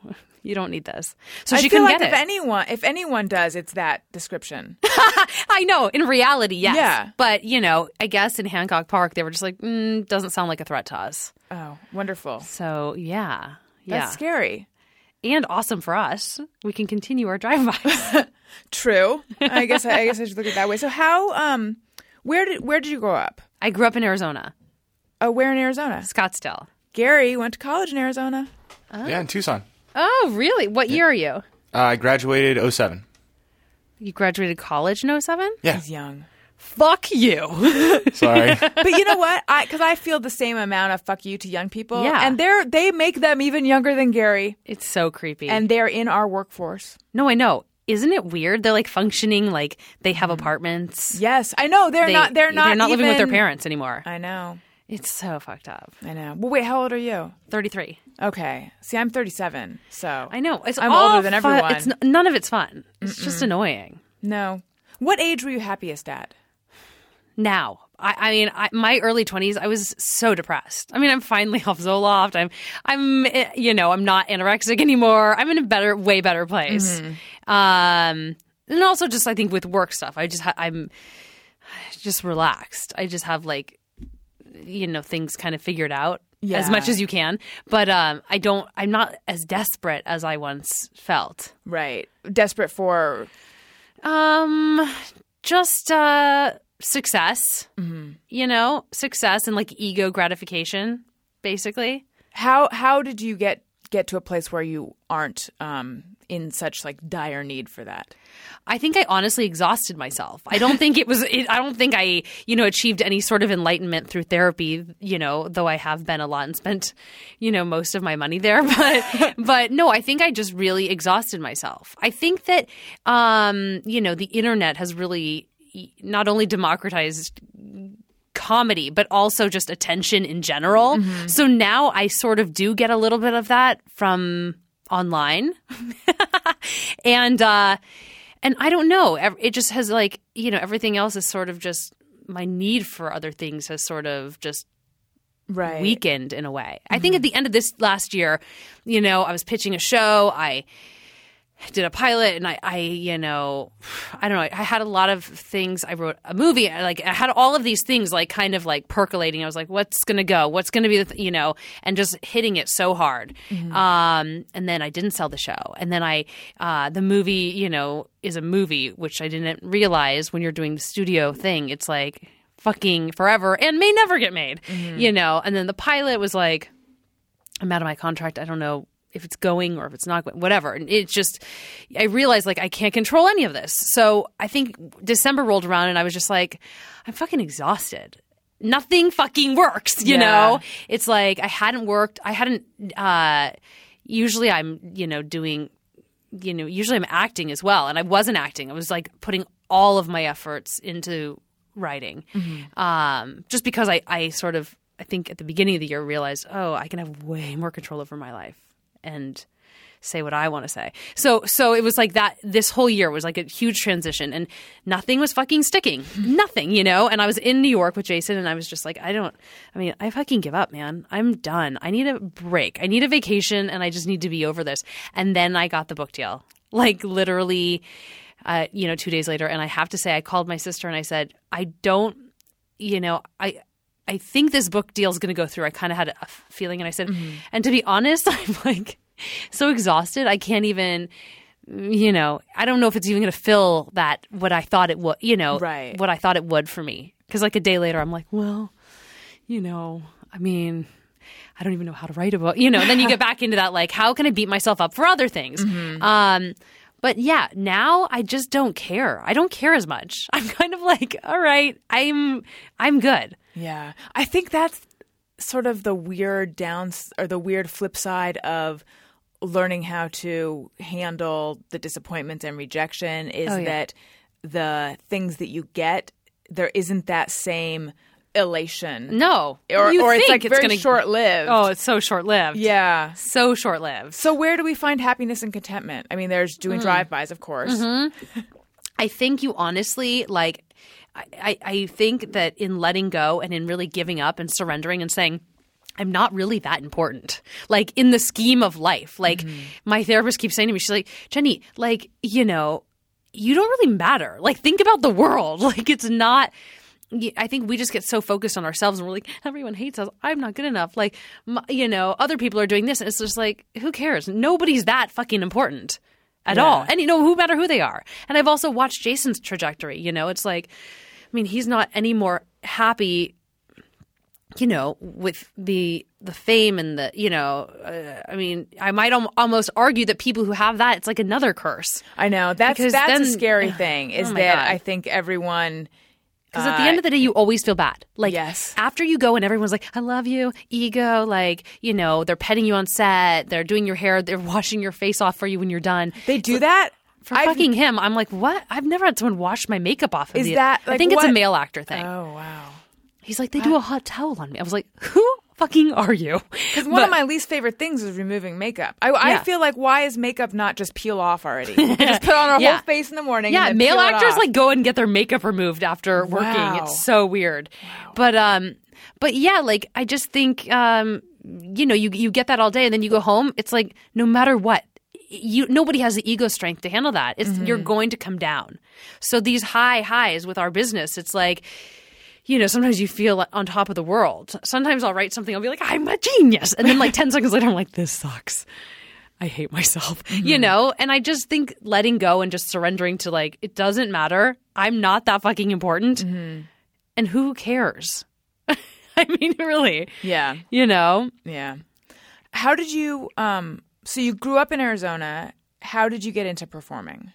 you don't need this. So I she feel couldn't like get if it. anyone if anyone does, it's that description. I know in reality, yes. Yeah. But you know, I guess in Hancock Park, they were just like, mm, doesn't sound like a threat to us. oh, wonderful. So yeah, That's yeah, scary. and awesome for us. We can continue our drive-bys. True. I guess I, guess I should look at it that way. So how um where did where did you grow up? I grew up in Arizona, Oh, where in Arizona? Scottsdale. Gary went to college in Arizona. Yeah, in Tucson. Oh, really? What year are you? Uh, I graduated 07. You graduated college in 07? Yeah, He's young. Fuck you. sorry. But you know what? I because I feel the same amount of fuck you to young people. Yeah. And they're they make them even younger than Gary. it's so creepy. And they're in our workforce. no, I know. Isn't it weird? They're like functioning like they have apartments. Yes. I know. They're They- not they're not They're not living with their even- parents anymore. I know. It's so fucked up. I know. Well wait, how old are you? 33. Okay. See, I'm 37. So I know. It's I'm older than fun- everyone. It's n- none of it's fun. It's just annoying. No. What age were you happiest at? Now, I, I mean, I, my early twenties, I was so depressed. I mean, I'm finally off Zoloft. I'm, I'm, eh, you know, I'm not anorexic anymore. I'm in a better, way better place. Um, and also just I think with work stuff, I just ha- I'm just relaxed. I just have like, you know, things kind of figured out. as much as you can. But um, I don't. I'm not as desperate as I once felt. Right. Desperate for Um, just uh, success. You know, success and like ego gratification, basically. how how did you get get to a place where you aren't um in such like dire need for that? I think I honestly exhausted myself. I don't think it was. It, I don't think I, you know, achieved any sort of enlightenment through therapy. You know, though I have been a lot and spent, you know, most of my money there. But, but no, I think I just really exhausted myself. I think that, um, you know, the internet has really not only democratized comedy, but also just attention in general. So now I sort of do get a little bit of that from online. and uh and I don't know, it just has like, you know, everything else is sort of just my need for other things has sort of just Right. weakened in a way. I think at the end of this last year, you know, I was pitching a show, I did a pilot and I, I you know i don't know i had a lot of things. I wrote a movie I, like i had all of these things like kind of like percolating. I was like what's gonna go? What's gonna be the th-, you know and just hitting it so hard. Um and then i didn't sell the show. And then i uh the movie you know is a movie which i didn't realize when you're doing the studio thing it's like fucking forever and may never get made you know? And then the pilot was like I'm out of my contract. I don't know if it's going or if it's not going, whatever. And it's just, I realized like I can't control any of this. So I think December rolled around and I was just like, I'm fucking exhausted. Nothing fucking works, you Yeah. know? It's like I hadn't worked. I hadn't, uh, usually I'm, you know, doing, you know, usually I'm acting as well. And I wasn't acting. I was like putting all of my efforts into writing. Um, just because I, I sort of, I think at the beginning of the year realized, oh, I can have way more control over my life and say what I want to say. So so it was like that this whole year was like a huge transition and nothing was fucking sticking. nothing, you know? And I was in New York with Jason and I was just like, I don't I mean, I fucking give up, man. I'm done. I need a break. I need a vacation and I just need to be over this. And then I got the book deal. Like literally uh, you know, two days later, and I have to say, I called my sister and I said, I don't, you know, I, I think this book deal is going to go through. I kind of had a feeling, and I said, and to be honest, I'm like so exhausted. I can't even, you know, I don't know if it's even going to fill that what I thought it would, you know, Right. what I thought it would for me. Because like a day later, I'm like, well, you know, I mean. I don't even know how to write about, you know. Then you get back into that, like, how can I beat myself up for other things? Um, but yeah, now I just don't care. I don't care as much. I'm kind of like, all right, I'm, I'm good. Yeah. I think that's sort of the weird downs or the weird flip side of learning how to handle the disappointments and rejection is Oh, yeah. that the things that you get there isn't that same elation. No, Or, You or it's like very gonna- short lived. Oh, it's so short lived. yeah. so short lived. So where do we find happiness and contentment? I mean, there's doing hmm. drive-bys, of course. Mm-hmm. I think you honestly like. I, I, think that in letting go and in really giving up and surrendering and saying. I'm not really that important. Like in the scheme of life. Like mm-hmm. my therapist keeps saying to me, she's like, Jenny, like, you know, you don't really matter. Like think about the world. Like it's not I think we just get so focused on ourselves and we're like, everyone hates us. I'm not good enough. Like, m you know, other people are doing this. And it's just like, who cares? Nobody's that fucking important at all. And, you know, who matter who they are. And I've also watched Jason's trajectory. You know, it's like, mean, he's not any more happy you know, with the the fame and the, you know, uh, I mean, I might al- almost argue that people who have that, it's like another curse. I know that's Because that's a scary thing. Is Oh that God. I think everyone Because at the end of the day, you always feel bad. Like Yes. after you go and everyone's like, "I love you," ego, like you know, they're petting you on set, they're doing your hair, they're washing your face off for you when you're done. they do that. For I've- fucking him, I'm like, what? I've never had someone wash my makeup off. Of Is the- that, I like, think it's a male actor thing. Oh wow. He's like, they do a hot towel on me. I was like, who fucking are you? Because one of my least favorite things is removing makeup. I, I feel like why is makeup not just peel off already? Just put on our Yeah. whole face in the morning. Yeah, male actors like go and get their makeup removed after working. Wow. It's so weird. But um but yeah, like I just think um you know, you you get that all day and then you go home, it's like no matter what you nobody has the ego strength to handle that. It's Mm-hmm. you're going to come down. So these high highs with our business, it's like you know, sometimes you feel on top of the world. Sometimes I'll write something, I'll be like, I'm a genius. And then like 10 seconds later, I'm like, this sucks. I hate myself, you know? And I just think letting go and just surrendering to like, it doesn't matter. I'm not that fucking important. And who cares? I mean, really, Yeah. you know? Yeah. How did you um so you grew up in Arizona. How did you get into performing?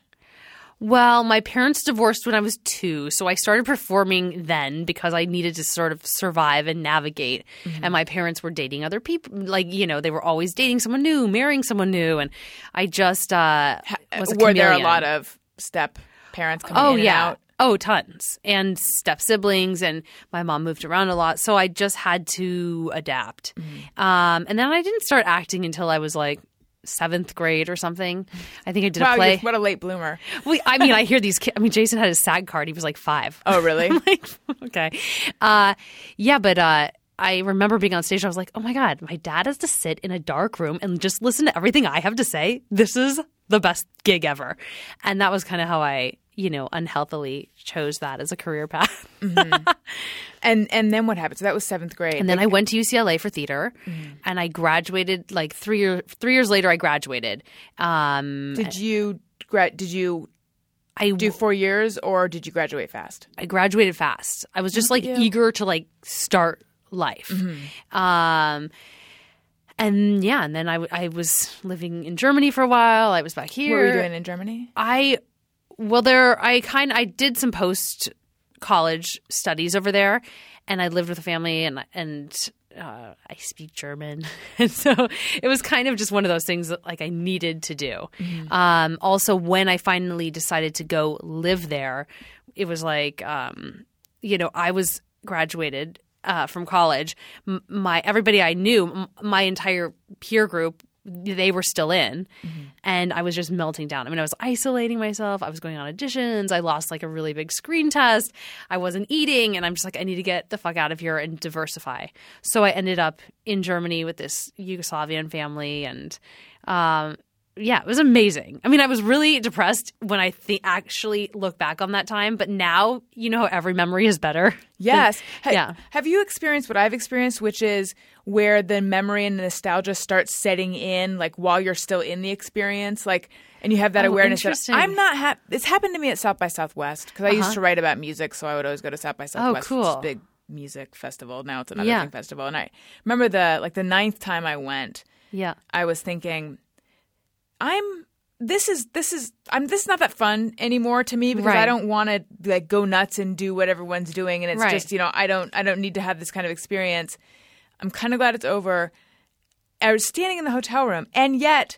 Well, my parents divorced when I was two, so I started performing then because I needed to sort of survive and navigate. And my parents were dating other people, like you know, they were always dating someone new, marrying someone new, and I just uh, was a Were there a lot of step parents coming Oh in and yeah. out? Oh, tons. And step siblings, and my mom moved around a lot. So I just had to adapt. Mm-hmm. Um, and then I didn't start acting until I was like seventh grade or something. I think I did Wow, a play. what a late bloomer. We, I mean, I hear these kids. I mean, Jason had his SAG card. He was like five. Oh, really? Like, okay. Uh, yeah, but uh, I remember being on stage. I was like, oh my God, my dad has to sit in a dark room and just listen to everything I have to say. This is the best gig ever. And that was kind of how I, you know, unhealthily chose that as a career path. and and then what happened? So that was seventh grade. And then I went to UCLA for theater, and I graduated like three years. Three years later, I graduated. Um, did you did you I do four years or did you graduate fast? I graduated fast. I was just like you. eager to like start life. Mm-hmm. Um, and yeah, and then I, w- I was living in Germany for a while. I was back here. What were you doing in Germany? I well, there I kind I did some post college studies over there, and I lived with a family, and and uh, I speak German, and so it was kind of just one of those things that like I needed to do. Um, also, when I finally decided to go live there, it was like um, you know I was graduated uh, from college. M- my everybody I knew, m- my entire peer group they were still in and I was just melting down. I mean, I was isolating myself. I was going on auditions. I lost like a really big screen test. I wasn't eating and I'm just like I need to get the fuck out of here and diversify. So I ended up in Germany with this Yugoslavian family and um yeah, it was amazing. I mean, I was really depressed when I th- actually look back on that time, but now you know how every memory is better. Yes. Ha- yeah. Have you experienced what I've experienced, which is where the memory and nostalgia starts setting in, like while you're still in the experience, like, and you have that Oh, awareness that. I'm not. Ha- it's happened to me at South by Southwest because I used to write about music, so I would always go to South by Southwest. Uh-huh. Oh, cool. a big music festival. Now it's another Yeah. thing festival, and I remember the like the ninth time I went. Yeah. I was thinking, I'm this is this is I'm this is not that fun anymore to me because I don't want to like go nuts and do what everyone's doing and it's Right. just you know I don't I don't need to have this kind of experience. I'm kind of glad it's over. I was standing in the hotel room and yet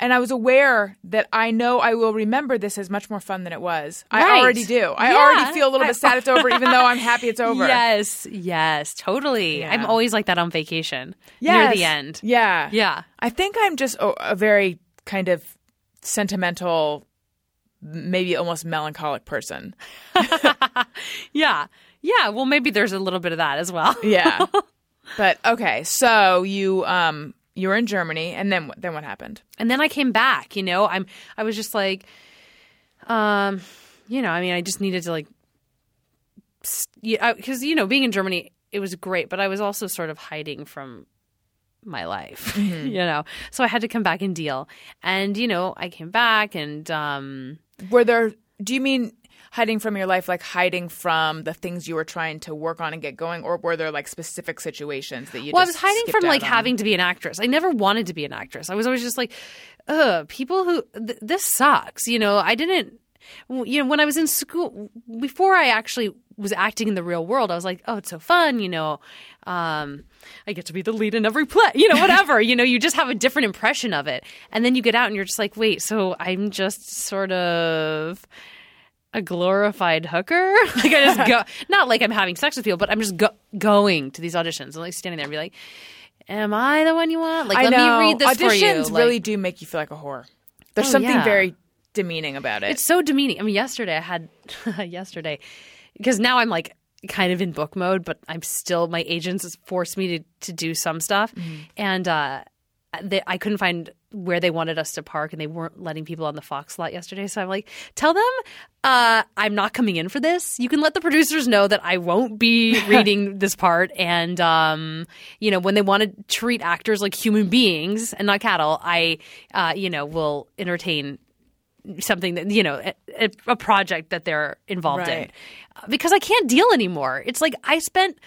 and I was aware that I know I will remember this as much more fun than it was. I already do. I Yeah. already feel a little bit sad it's over, even though I'm happy it's over. Yes, yes, totally. Yeah. I'm always like that on vacation Yes. near the end. Yeah. Yeah. I think I'm just a, a very kind of sentimental, maybe almost melancholic person. Yeah. Yeah. Well, maybe there's a little bit of that as well. Yeah. but okay, so you um you were in Germany, and then then what happened? And then I came back, you know, I'm, I was just like, um, you know, I mean, I just needed to like, because, you know, being in Germany, it was great, but I was also sort of hiding from my life, you know, so I had to come back and deal. And, you know, I came back and, um, Were there? Do you mean hiding from your life, like hiding from the things you were trying to work on and get going, or were there like specific situations that you? well, I was hiding from like on? having to be an actress. I never wanted to be an actress. I was always just like, ugh, people who th- this sucks. You know, I didn't. You know, when I was in school, before I actually was acting in the real world, I was like, oh, it's so fun. You know, um, I get to be the lead in every play. You know, whatever. you know, you just have a different impression of it, and then you get out and you're just like, wait, so I'm just sort of a glorified hooker. like I just go, not like I'm having sex with people, but I'm just go- going to these auditions and like standing there and be like, "Am I the one you want? Like, I let know me read this for you." auditions Like, really do make you feel like a whore. There's Oh, something yeah. very demeaning about it. It's so demeaning. I mean, yesterday I had yesterday because now I'm like kind of in book mode, but I'm still my agents forced me to to do some stuff, Mm-hmm. and uh, they, I couldn't find where they wanted us to park, and they weren't letting people on the Fox lot yesterday. So I'm like, tell them uh, I'm not coming in for this. You can let the producers know that I won't be reading this part, and um, you know, when they want to treat actors like human beings and not cattle, I, uh, you know, will entertain something that you know a, a project that they're involved in because I can't deal anymore. It's like I spent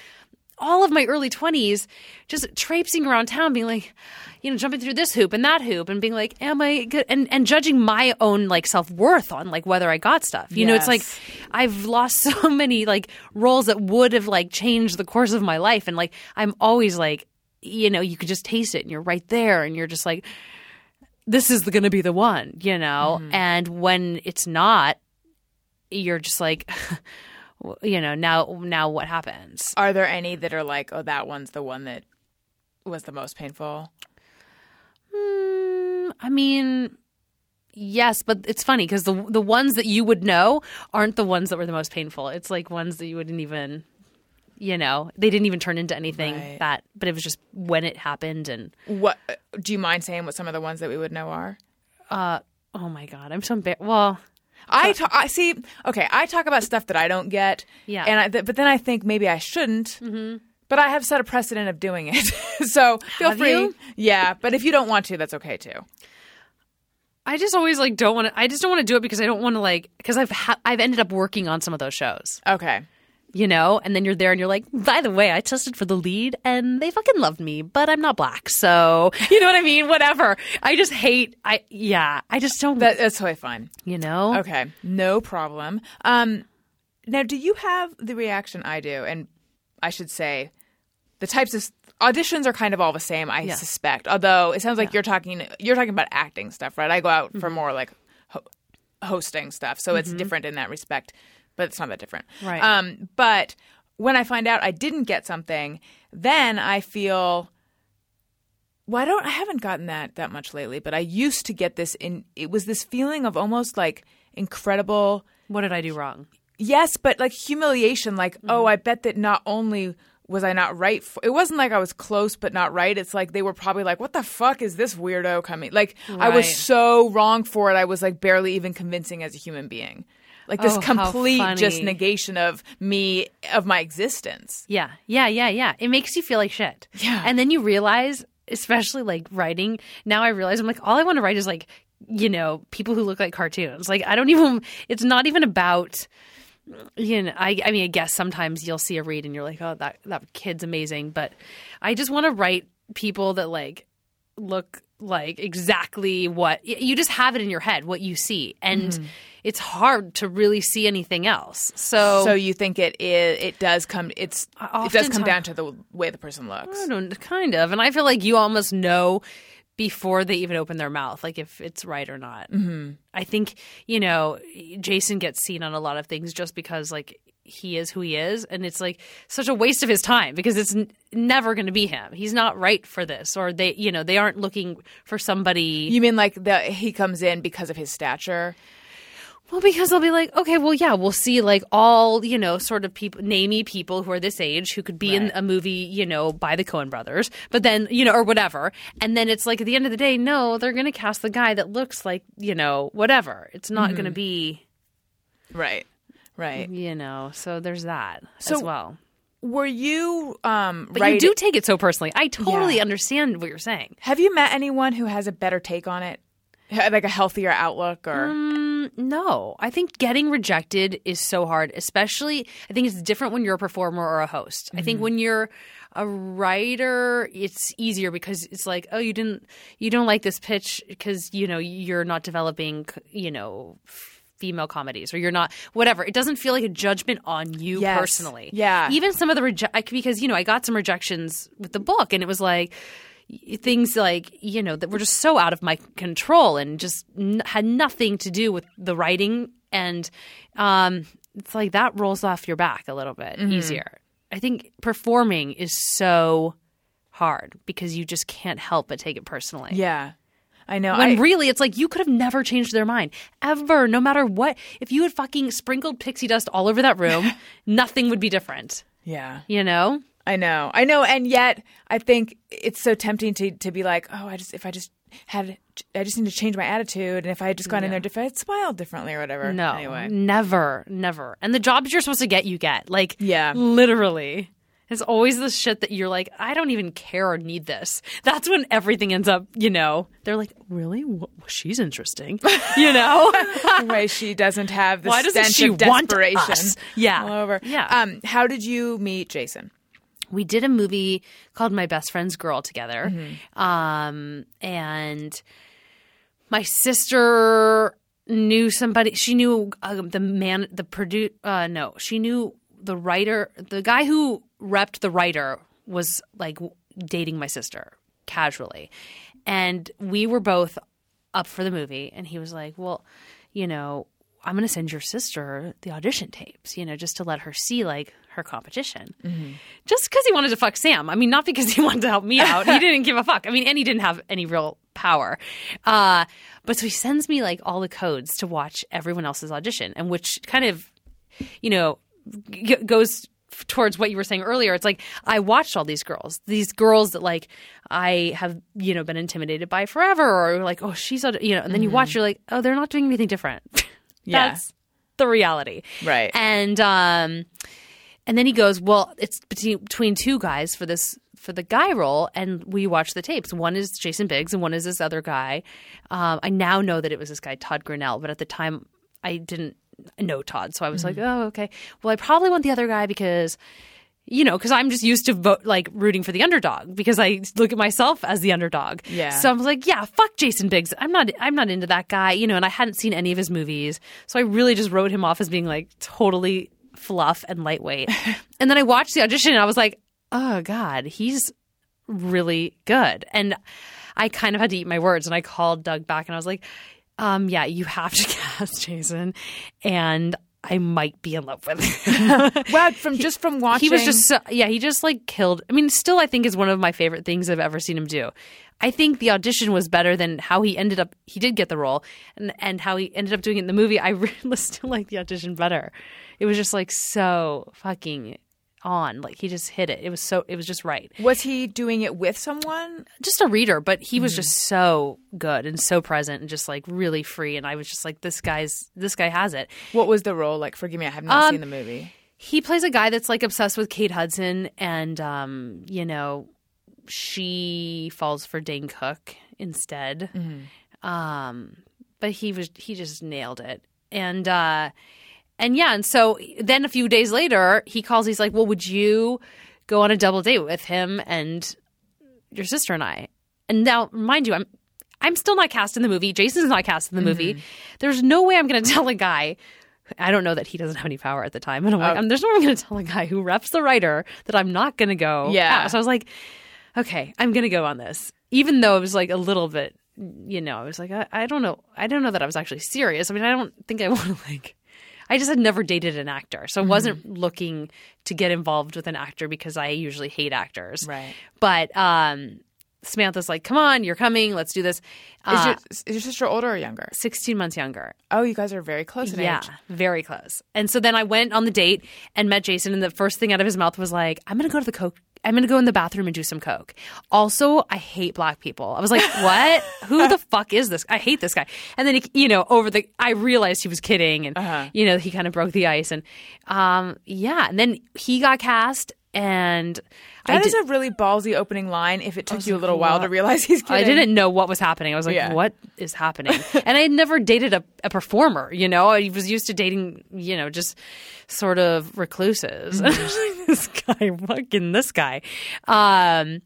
all of my early 20s just traipsing around town being like you know jumping through this hoop and that hoop and being like am i good? And, and judging my own like self-worth on like whether i got stuff. You know it's like i've lost so many like roles that would have like changed the course of my life. And like i'm always like you know you could just taste it and you're right there and you're just like this is going to be the one you know? Mm-hmm. And when it's not you're just like you know now now what happens Are there any that are like, oh, that one's the one that was the most painful? Mm, I mean, yes, but it's funny because the the ones that you would know aren't the ones that were the most painful. It's like ones that you wouldn't even, you know, they didn't even turn into anything Right. that. But it was just when it happened, and What do you mind saying? What some of the ones that we would know are? uh, oh my god, I'm so embarrassed. Well, I I see. Okay, I talk about stuff that I don't get. Yeah. and I, th- but then I think maybe I shouldn't. Mm-hmm. But I have set a precedent of doing it, so feel Have free. you? Yeah, but if you don't want to, that's okay too. I just always like don't want to. I just don't want to do it because I don't want to like because I've ha- I've ended up working on some of those shows. Okay. You know, and then you're there and you're like, by the way, I tested for the lead and they fucking loved me, but I'm not black. So, you know what I mean? Whatever. I just hate, I, yeah, I just don't, That, that's totally fine. you know? Okay, no problem. Um, now, do you have the reaction I do? And I should say, the types of auditions are kind of all the same. I Yeah. suspect. Although it sounds like you're talking you're talking about acting stuff, right? I go out for more like ho- hosting stuff, so it's different in that respect. But it's not that different, Right. Um, but when I find out I didn't get something, then I feel well, I don't. I haven't gotten that that much lately, but I used to get this. In it was this feeling of almost like incredible. What did I do wrong? Yes, but like humiliation. Like, oh, I bet that not only was I not right. For, it wasn't like I was close but not right. It's like they were probably like, "What the fuck is this weirdo coming?" Like I was so wrong for it. I was like barely even convincing as a human being. Like this Oh, complete just negation of me of my existence. Yeah, yeah, yeah, yeah. It makes you feel like shit. Yeah. And then you realize, especially like writing, now I realize I'm like, all I want to write is like, you know, people who look like cartoons. Like, I don't even, it's not even about, you know, I, I mean, I guess sometimes you'll see a read and you're like, oh, that, that kid's amazing. But I just want to write people that like look like exactly what you just have it in your head, what you see. And it's hard to really see anything else. So, So you think it is? It does come. It's it does come down to the way the person looks. I don't kind of, and I feel like you almost know before they even open their mouth, like if it's right or not. Mm-hmm. I think you know Jason gets seen on a lot of things just because like he is who he is, and it's like such a waste of his time because it's n- never going to be him. He's not right for this, or they, you know, they aren't looking for somebody. You mean like that he comes in because of his stature? Well, because they'll be like, okay, well, yeah, we'll see like all, you know, sort of people, namey people who are this age who could be in a movie, you know, by the Coen brothers, but then, you know, or whatever. And then it's like at the end of the day, no, they're going to cast the guy that looks like, you know, whatever. It's not Mm-hmm. going to be, Right. Right. you know, so there's that So- as well. Were you um But right? you do take it so personally. I totally Yeah. understand what you're saying. Have you met anyone who has a better take on it? Like a healthier outlook or Mm, no, I think getting rejected is so hard, especially I think it's different when you're a performer or a host. I think when you're a writer, it's easier because it's like, oh, you didn't you don't like this pitch because you know you're not developing, you know, female comedies or you're not whatever. It doesn't feel like a judgment on you Yes. personally. Yeah. Even some of the reject because you know, I got some rejections with the book and it was like things like you know that were just so out of my control and just n- had nothing to do with the writing and um it's like that rolls off your back a little bit easier i think performing is so hard because you just can't help but take it personally yeah. I know. when I, really it's like you could have never changed their mind ever no matter what if you had fucking sprinkled pixie dust all over that room nothing would be different yeah. you know I know, I know, and yet I think it's so tempting to to be like, oh, I just if I just had, I just need to change my attitude, and if I had just gone in there, if I had smiled differently or whatever. No, anyway, never, never. And the jobs you're supposed to get, you get. Like, Yeah. literally. It's always the shit that you're like, I don't even care or need this. That's when everything ends up, you know, they're like, really? Wh- she's interesting. You know? the way she doesn't have the Why doesn't stench she of want desperation us? Yeah. all over. Yeah. Um, how did you meet Jason? we did a movie called My Best Friend's Girl together. Um, and my sister knew somebody. She knew uh, the man, the produce. Uh, no, she knew the writer. The guy who repped the writer was like dating my sister casually, and we were both up for the movie. And he was like, "Well, you know." I'm going to send your sister the audition tapes, you know, just to let her see like her competition. Just because he wanted to fuck Sam. I mean, not because he wanted to help me out. he didn't give a fuck. I mean, and he didn't have any real power. Uh, but so he sends me like all the codes to watch everyone else's audition, and which kind of, you know, g- goes towards what you were saying earlier. It's like I watched all these girls, these girls that like I have, you know, been intimidated by forever, or like, oh, she's, aud- you know, and then you watch, you're like, oh, they're not doing anything different. Yeah. That's the reality. Right. And um and then he goes, "Well, it's between, between two guys for this for the guy role, and we watch the tapes. One is Jason Biggs, and one is this other guy. Um, I now know that it was this guy Todd Grinnell, but at the time I didn't know Todd, so I was like, mm-hmm. oh, okay. Well, I probably want the other guy because." You know, because I'm just used to vote like rooting for the underdog because I look at myself as the underdog. Yeah. So I was like, yeah, fuck Jason Biggs. I'm not. I'm not into that guy. You know, and I hadn't seen any of his movies, so I really just wrote him off as being like totally fluff and lightweight. and then I watched the audition and I was like, oh God, he's really good. And I kind of had to eat my words and I called Doug back and I was like, um, yeah, you have to cast Jason and I might be in love with him. Wow, from just from watching, he was just so, yeah, he just like killed. I mean, still I think is one of my favorite things I've ever seen him do. I think the audition was better than how he ended up. He did get the role, and and how he ended up doing it in the movie. I really still like the audition better. It was just like so fucking on. Like he just hit it. It was so. It was just right. Was he doing it with someone? Just a reader, but he was just so good and so present and just like really free. And I was just like, this guy's this guy has it. What was the role like? Forgive me, I have not Um, seen the movie. he plays a guy that's like obsessed with Kate Hudson, and um, you know, she falls for Dane Cook instead. Um, but he was he just nailed it, and uh, and yeah, and so then a few days later, he calls. He's like, "Well, would you go on a double date with him and your sister and I?" And now, mind you, I'm I'm still not cast in the movie. Jason's not cast in the movie. There's no way I'm going to tell a guy. I don't know that he doesn't have any power at the time, and I'm like, um, there's no way I'm going to tell a guy who reps the writer that I'm not going to go. Yeah. out. So I was like, okay, I'm going to go on this, even though it was like a little bit, you know, I was like, I, I don't know, I don't know that I was actually serious. I mean, I don't think I want to like. I just had never dated an actor, so I wasn't looking to get involved with an actor because I usually hate actors. Right. But um, Samantha's like, "Come on, you're coming. Let's do this." Is, Uh, your, is your sister older or younger? 16 months younger. Oh, you guys are very close in age. Yeah, age. very close. And so then I went on the date and met Jason, and the first thing out of his mouth was like, "I'm going to go to the coke." I'm going to go in the bathroom and do some coke. Also, I hate black people. I was like, what? Who the fuck is this? I hate this guy. And then, he, you know, over the, I realized he was kidding and, you know, he kind of broke the ice. And, um, yeah. And then he got cast and I That is did- a really ballsy opening line. If it took you a like, little while to realize he's kidding. I didn't know what was happening. I was like, Yeah. what is happening? and I had never dated a, a performer, you know? I was used to dating, you know, just sort of recluses. I this guy, fucking this guy. Um,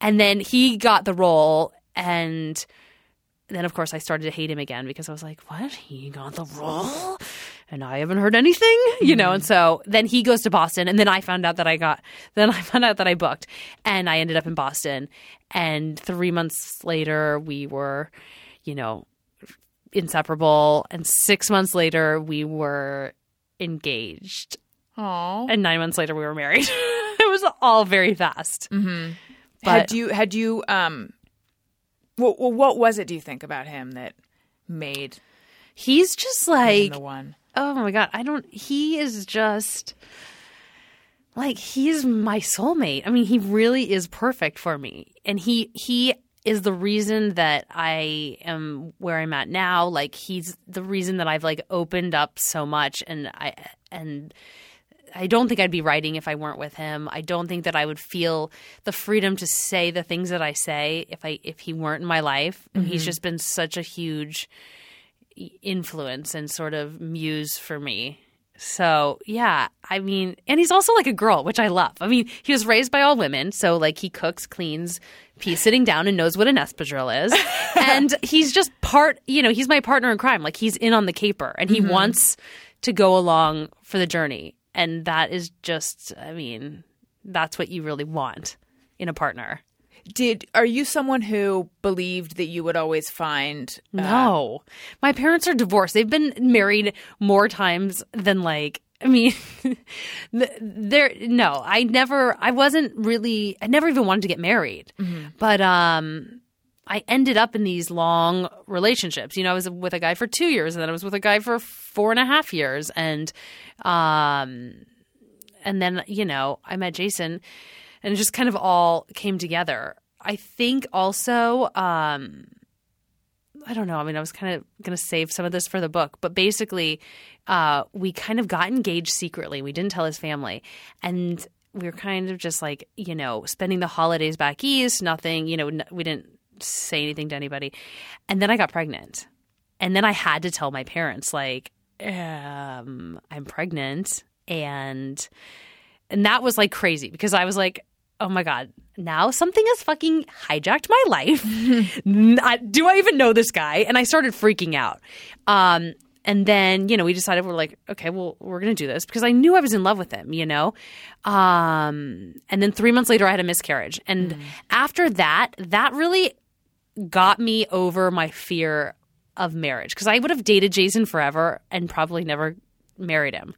and then he got the role and then of course I started to hate him again because I was like, what? He got the role? And I haven't heard anything, you know? And so then he goes to Boston and then I found out that I got, then I found out that I booked and I ended up in Boston. And three months later, we were, you know, inseparable. And six months later, we were engaged. Aw. And nine months later, we were married. it was all very fast. had But- you had you um well, what was it do you think about him that made He's just like, the one? Oh my god i don't he is just like he's my soulmate. I mean, he really is perfect for me. And he he is the reason that I am where I'm at now. Like he's the reason that I've like opened up so much and I and I don't think I'd be writing if I weren't with him. I don't think that I would feel the freedom to say the things that I say if I if he weren't in my life. And he's mm-hmm. just been such a huge influence and sort of muse for me. So yeah, I mean, and he's also like a girl, which I love. I mean, he was raised by all women, so like he cooks, cleans, he's sitting down and knows what an espadrille is, and he's just part. You know, he's my partner in crime. Like he's in on the caper, and he mm-hmm. wants to go along for the journey, and that is just. I mean, that's what you really want in a partner. Did are you someone who believed that you would always find uh, No. My parents are divorced. They've been married more times than like I mean there no, I never I wasn't really I never even wanted to get married. But um I ended up in these long relationships. You know, I was with a guy for two years and then I was with a guy for four and a half years and um and then, you know, I met Jason and it just kind of all came together. I think also um I don't know. I mean, I was kind of going to save some of this for the book, but basically, uh, we kind of got engaged secretly. We didn't tell his family, and we were kind of just like, you know, spending the holidays back east. Nothing, you know, we didn't say anything to anybody, and then I got pregnant, and then I had to tell my parents, like, um, I'm pregnant, and and that was like crazy because I was like, oh my god, now something has fucking hijacked my life. Do I even know this guy? And I started freaking out. Um, and then you know we decided we're like, okay, well we're gonna do this because I knew I was in love with him, you know. Um, and then three months later, I had a miscarriage, and after that, that really got me over my fear of marriage because I would have dated Jason forever and probably never married him.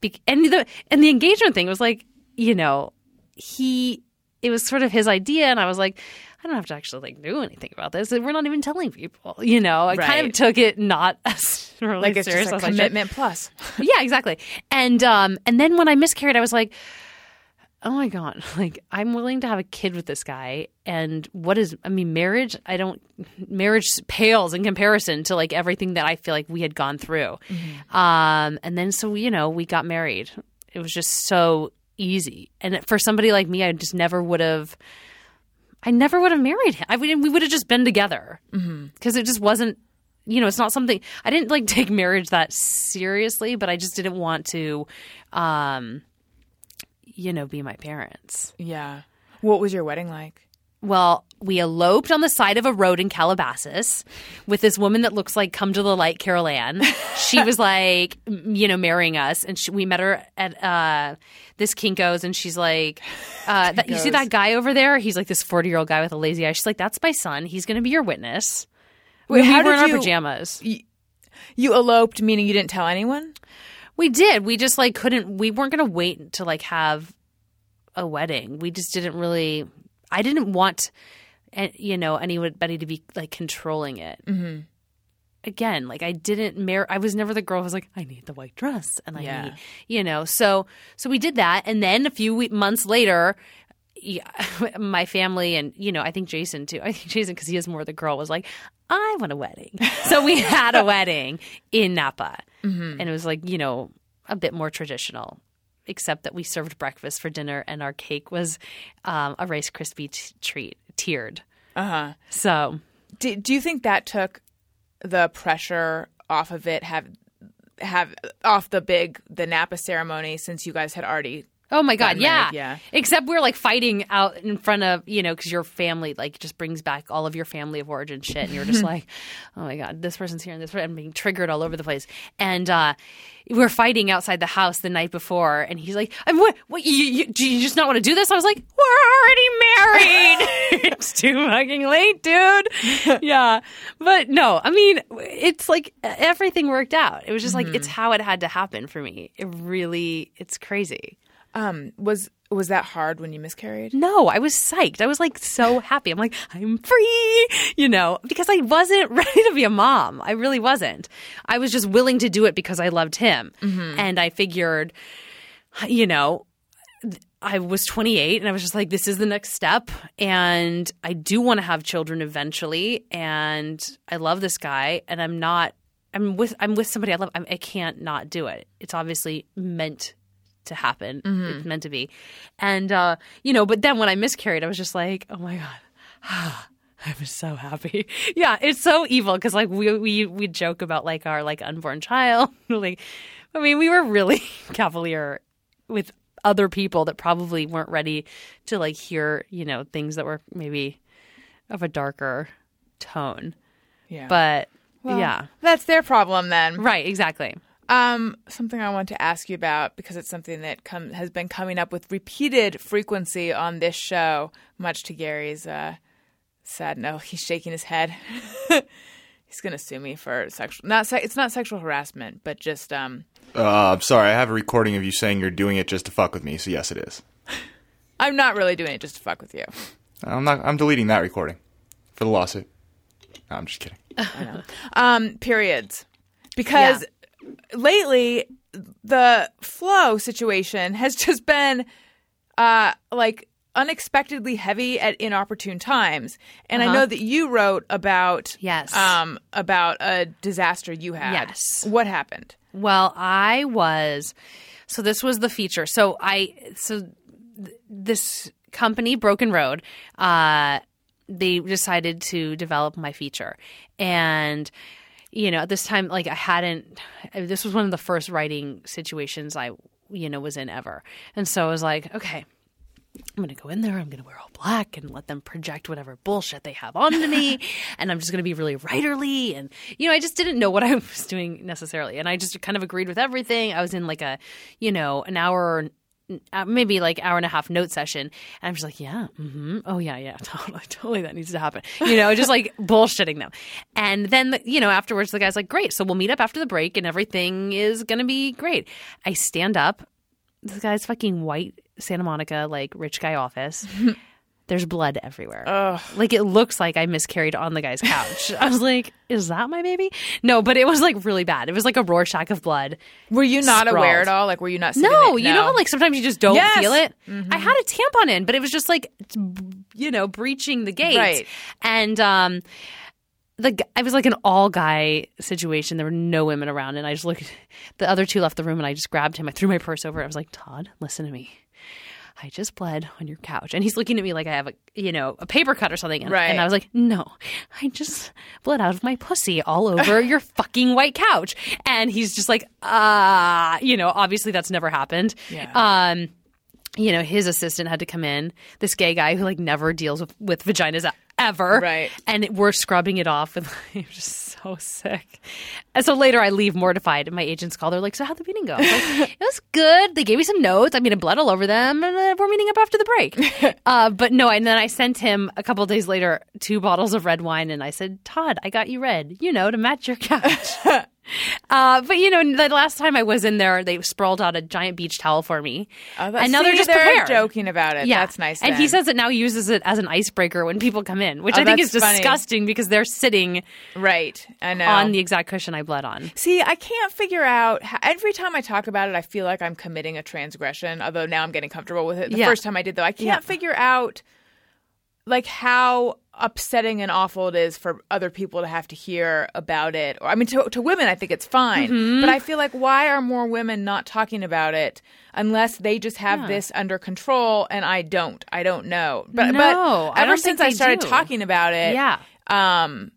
Be- and the and the engagement thing was like, you know, he it was sort of his idea, and I was like, I don't have to actually like do anything about this. We're not even telling people, you know. I kind of took it not as really like it's serious just a commitment plus? Yeah, exactly. And um and then when I miscarried, I was like, oh my god, like I'm willing to have a kid with this guy. And what is I mean, marriage? I don't marriage pales in comparison to like everything that I feel like we had gone through. Um and then so you know we got married. It was just so easy. And for somebody like me, I just never would have. I never would have married him. I would, we would have just been together because it just wasn't you know, it's not something I didn't like take marriage that seriously, but I just didn't want to, um, you know, be my parents. Yeah. What was your wedding like? Well, we eloped on the side of a road in Calabasas with this woman that looks like come to the light Carol Ann. She was like, you know, marrying us, and she, we met her at uh, this Kinkos, and she's like, uh, that, you see that guy over there? He's like this forty year old guy with a lazy eye. She's like, that's my son. He's going to be your witness. Wait, we were in our you- pajamas. You eloped, meaning you didn't tell anyone. We did. We just like couldn't. We weren't going to wait to like have a wedding. We just didn't really. I didn't want, eh, you know, anybody to be like controlling it. Mm-hmm. Again, like I didn't marry. I was never the girl who was like, I need the white dress, and I Yeah. need, you know. So, so we did that, and then a few we- months later. Yeah, my family and you know I think Jason too. I think Jason because he is more the girl was like, I want a wedding. so we had a wedding in Napa, and it was like you know a bit more traditional, except that we served breakfast for dinner and our cake was um, a Rice Krispie t- treat, tiered. Uh huh. So Do, do you think that took the pressure off of it? Have have off the big the Napa ceremony since you guys had already Oh my god, yeah. yeah. Except we're like fighting out in front of, you know, because your family like just brings back all of your family of origin shit. And you're just like, oh my god, this person's here and this person. I'm being triggered all over the place. And uh, we're fighting outside the house the night before. And he's like, I'm, what, what you, you, do you just not want to do this? I was like, we're already married. it's too fucking late, dude. yeah. But no, I mean, it's like everything worked out. It was just like, it's how it had to happen for me. It really, it's crazy. Um was was that hard when you miscarried? No, I was psyched. I was like so happy. I'm like, I'm free, you know, because I wasn't ready to be a mom. I really wasn't. I was just willing to do it because I loved him. And I figured, you know, I was 28 and I was just like, this is the next step. And I do want to have children eventually. And I love this guy. And I'm not, I'm with, I'm with somebody I love. I'm, I can't not do it. It's obviously meant to happen. It's meant to be. And, uh, you know, but then when I miscarried, I was just like, oh my God. I was so happy. Yeah, it's so evil because like we we we joke about like our like unborn child. like, I mean, we were really cavalier with other people that probably weren't ready to like hear you know things that were maybe of a darker tone. Yeah. But Well, yeah, That's their problem then. right, exactly. Um, something I want to ask you about because it's something that come, has been coming up with repeated frequency on this show, much to Gary's uh, sad no. He's shaking his head. He's gonna sue me for sexual. Not se- it's not sexual harassment, but just um. Uh, I'm sorry. I have a recording of you saying you're doing it just to fuck with me. So yes, it is. I'm not really doing it just to fuck with you. I'm not. I'm deleting that recording for the lawsuit. No, I'm just kidding. Um, periods, because lately the flow situation has just been uh like unexpectedly heavy at inopportune times and i Uh-huh. know that you wrote about Yes. um about a disaster you had Yes. what happened Well, I was so this was the feature. So I so th- this company Broken Road uh they decided to develop my feature. And you know, at this time like I hadn't this was one of the first writing situations I you know was in ever. And so I was like, okay, I'm going to go in there. I'm going to wear all black and let them project whatever bullshit they have onto me. and I'm just going to be really writerly. And, you know, I just didn't know what I was doing necessarily. And I just kind of agreed with everything. I was in like a, you know, an hour, maybe like hour and a half note session. And I'm just like, yeah, hmm oh, yeah, yeah, totally, totally. That needs to happen. You know, just like bullshitting them. And then, the, you know, afterwards, the guy's like, great. So we'll meet up after the break and everything is to be great. I stand up this guy's fucking white Santa Monica, like rich guy office. There's blood everywhere. Like it looks like I miscarried on the guy's couch. I was like, is that my baby? No, but it was like really bad. It was like a Rorschach of blood. were you not aware at all like were you not No, you know how like sometimes you just don't Yes. feel it. I had a tampon in, but it was just like you know breaching the gate. Right. And um, the I was like an all guy situation. There were no women around, and I just looked. The other two left the room, and I just grabbed him. I threw my purse over. I was like, Todd, listen to me. I just bled on your couch, and he's looking at me like I have a you know a paper cut or something. And, Right. and I was like, no, I just bled out of my pussy all over your fucking white couch. And he's just like, ah, you know, obviously that's never happened. Yeah. Um, you know, his assistant had to come in. This gay guy who like never deals with, with vaginas ever, Right. And we're scrubbing it off, and I'm just so sick. And so later, I leave mortified, and my agents call. They're like, "So how'd the meeting go?" Like, it was good. They gave me some notes. I mean, I bled all over them, and we're meeting up after the break. uh, but no, and then I sent him a couple days later two bottles of red wine, and I said, "Todd, I got you red, you know, to match your couch." Uh, but you know, the last time I was in there, they sprawled out a giant beach towel for me, Oh, and now they're just they're prepared. joking about it Yeah, that's nice And he says it now uses it as an icebreaker when people come in, which Oh, I think is funny. disgusting because they're sitting right i know on the exact cushion I bled on. See, I can't figure out. How, every time I talk about it, I feel like I'm committing a transgression. Although now I'm getting comfortable with it. The Yeah. first time I did, though, I can't Yeah. figure out like how upsetting and awful it is for other people to have to hear about it. Or I mean, to, to women, I think it's fine, Mm-hmm. but I feel like why are more women not talking about it unless they just have this under control and I don't? I don't know. But No, but ever don't since I started do. talking about it, Yeah. um,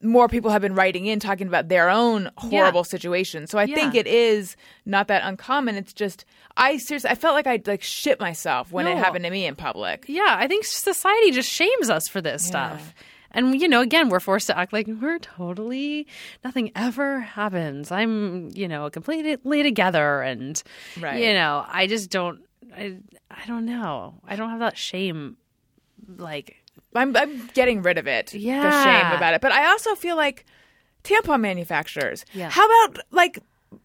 more people have been writing in talking about their own horrible situations. So I think it is not that uncommon. It's just I seriously I felt like I'd like shit myself when it happened to me in public. Yeah, I think society just shames us for this stuff. And you know, again, we're forced to act like we're totally nothing ever happens. I'm, you know, completely together and Right. you know, I just don't I I don't know. I don't have that shame like I'm I'm getting rid of it. Yeah, The Yeah. shame about it. But I also feel like tampon manufacturers. Yeah. How about like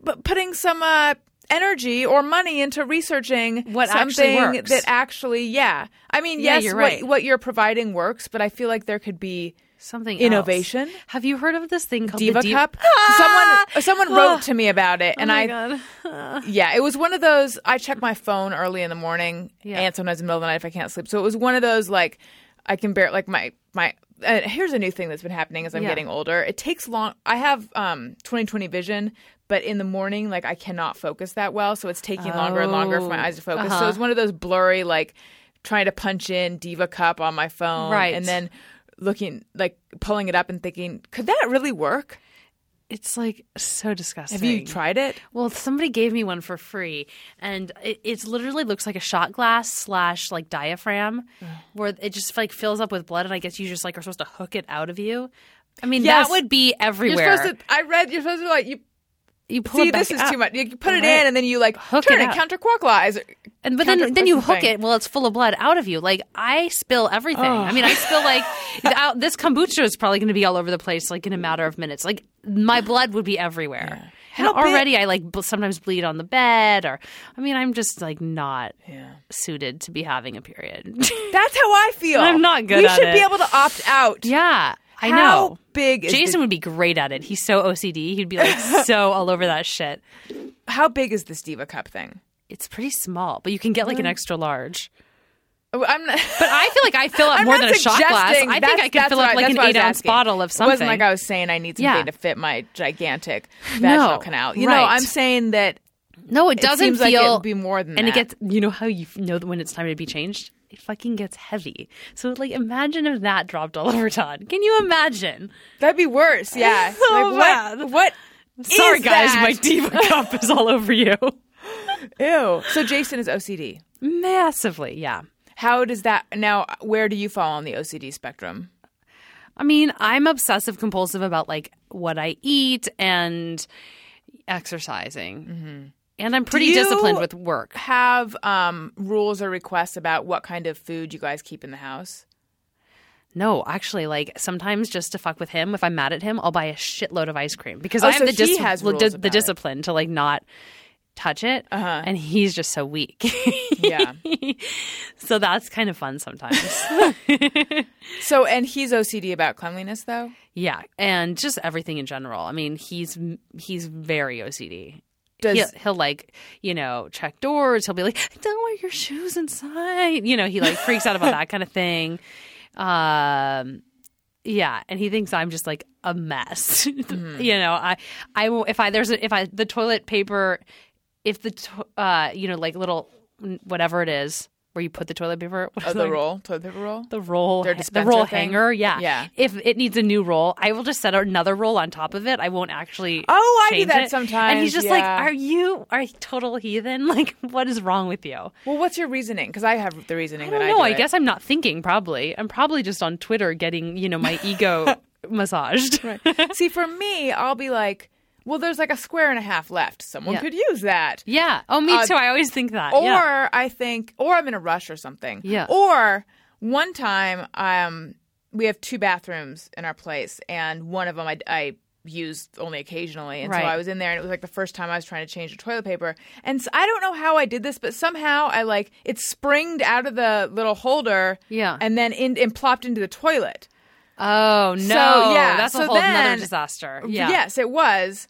b- putting some uh energy or money into researching What actually something works. that actually yeah. I mean, Yeah, yes, you're what right. what you're providing works, but I feel like there could be something Innovation? else. Have you heard of this thing called Diva Cup. someone ah! someone ah! wrote to me about it, oh and Oh my I God. yeah, it was one of those. I check my phone early in the morning, Yeah. and sometimes in the middle of the night if I can't sleep. So it was one of those like I can bear like my my. Uh, here's a new thing that's been happening as I'm Yeah. getting older. It takes long. I have um 20/20 vision, but in the morning, like I cannot focus that well, so it's taking longer and longer for my eyes to focus. So Uh-huh. it's one of those blurry like trying to punch in Diva Cup on my phone, Right. And then looking like pulling it up and thinking, could that really work? It's like so disgusting. Have you tried it? Well, somebody gave me one for free, and it it's literally looks like a shot glass slash like diaphragm, where it just like fills up with blood, and I guess you just like are supposed to hook it out of you. I mean, Yes. that would be You're everywhere. supposed to. I read you're supposed to like you you pull see this is up. too much. You put it Right. in and then you like Hook turn it it, counterclockwise. And but then Counter- then you hook thing? it while it's full of blood out of you. Like I spill everything. I mean, I spill like out, uh, this kombucha is probably going to be all over the place like in a matter of minutes. Like my blood would be everywhere. And How big- already I like sometimes bleed on the bed or I mean, I'm just like not suited to be having a period. That's how I feel. I'm not good We should be able to opt out. yeah, I know. How know. big is Jason the- would be great at it. He's so OCD. He'd be like so all over that shit. How big is this Diva Cup thing? It's pretty small, but you can get like an extra large. I'm not. But I feel like I fill up I'm more than a shot glass. I think I could fill up I- like an what I was eight ounce asking. bottle of something. It wasn't like I was saying I need something Yeah. to fit my gigantic vaginal No, canal. You know. I'm saying that No, it it doesn't seems like feel. it would be more than and that. it gets. You know how you know when it's time to be changed? It fucking gets heavy. So like, imagine if that dropped all over Todd. Can you imagine? That'd be worse. Yeah. So like, bad. What? What? Sorry, guys, that? my diva cup is all over you. Ew. So Jason is OCD. Massively, yeah. How does that now? Where do you fall on the OCD spectrum? I mean, I'm obsessive compulsive about like what I eat and exercising, and I'm pretty disciplined with work. Have um, rules or requests about what kind of food you guys keep in the house? No, actually, like sometimes just to fuck with him, if I'm mad at him, I'll buy a shitload of ice cream because Oh, I have so the, he dis- has the, the about it. discipline to like not touch it, Uh-huh. and he's just so weak. Yeah. so that's kind of fun sometimes. So, and he's OCD about cleanliness, though. yeah, and just everything in general. I mean, he's he's very OCD. Does he'll, he'll like you know check doors he'll be like don't wear your shoes inside you know he like freaks out about that kind of thing um yeah and he thinks i'm just like a mess you know i i will if i there's a, if i the toilet paper if the to, uh you know like little whatever it is where you put the toilet paper oh, the it? roll, toilet paper roll? the roll Their the roll thing? hanger yeah Yeah. if it needs a new roll i will just set another roll on top of it i won't actually Oh, I do that it. sometimes, and he's just like are you are you total heathen like what is wrong with you Well, what's your reasoning? Because I have the reasoning i that don't I know do i guess i'm not thinking probably i'm probably just on twitter getting you know my ego massaged Right. See, for me, I'll be like, well, there's like a square and a half left. Someone Yeah. could use that. yeah oh me Uh, too i always think that Or yeah. I think, or I'm in a rush or something. Yeah. Or one time, um, we have two bathrooms in our place, and one of them I, I used only occasionally, and Right. so I was in there, and it was like the first time I was trying to change the toilet paper, and so, I don't know how I did this, but somehow I like it springed out of the little holder, Yeah. and then in and plopped into the toilet. oh no So, yeah, that's a so whole another then- disaster yeah Yes, it was.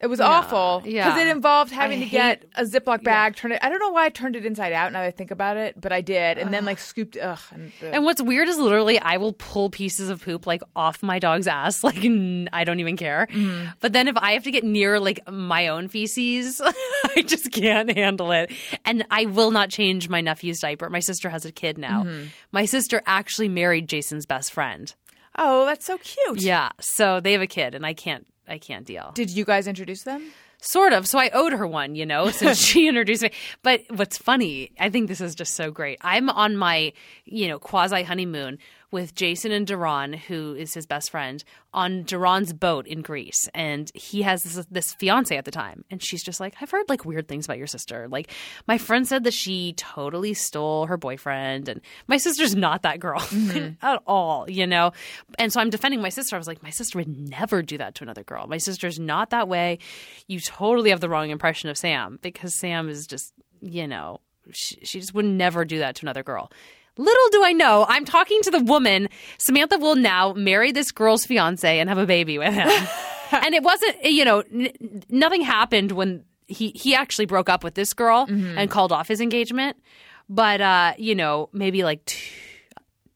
It was awful because yeah. it involved having I to get hate- a Ziploc bag, turn it. I don't know why I turned it inside out. Now that I think about it, but I did, and then like scooped. Ugh. And, ugh. And what's weird is literally I will pull pieces of poop like off my dog's ass. Like n- I don't even care. Mm-hmm. But then if I have to get near like my own feces, I just can't handle it. And I will not change my nephew's diaper. My sister has a kid now. Mm-hmm. My sister actually married Jason's best friend. oh, that's so cute. Yeah. So they have a kid and I can't I can't deal. Did you guys introduce them? Sort of. So I owed her one, you know, since she introduced me. But what's funny, I think this is just so great. I'm on my, you know, quasi honeymoon with Jason and Duran, who is his best friend, on Duran's boat in Greece. And he has this, this fiance at the time. And she's just like, I've heard like weird things about your sister. Like, my friend said that she totally stole her boyfriend. And my sister's not that girl mm-hmm. at all, you know? And so I'm defending my sister. I was like, my sister would never do that to another girl. My sister's not that way. You totally have the wrong impression of Sam because Sam is just, you know, she, she just would never do that to another girl. Little do I know, I'm talking to the woman. Samantha will now marry this girl's fiance and have a baby with him. and it wasn't, you know, n- nothing happened when he he actually broke up with this girl and called off his engagement. But uh, you know, maybe like two,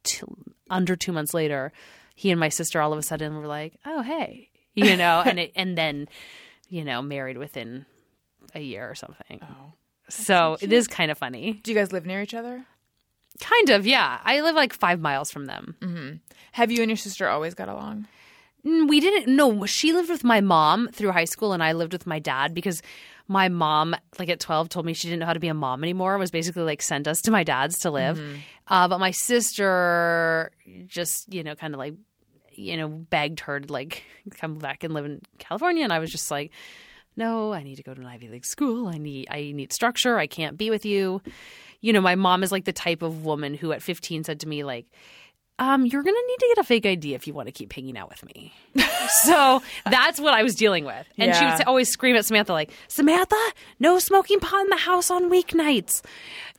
two, under two months later, he and my sister all of a sudden were like, "Oh, hey," you know, and it, and then, you know, married within a year or something. Oh, so it is kind of funny. Do you guys live near each other? Kind of, yeah. I live like five miles from them. Have you and your sister always got along? We didn't. No, she lived with my mom through high school, and I lived with my dad because my mom, like at twelve, told me she didn't know how to be a mom anymore. And was basically like sent us to my dad's to live. Uh, but my sister just, you know, kind of like, you know, begged her to like come back and live in California, and I was just like. No, I need to go to an Ivy League school. I need I need structure. I can't be with you. You know, my mom is like the type of woman who at 15 said to me like, um, you're going to need to get a fake ID if you want to keep hanging out with me. so that's what I was dealing with. And she would always scream at Samantha, like, Samantha, no smoking pot in the house on weeknights.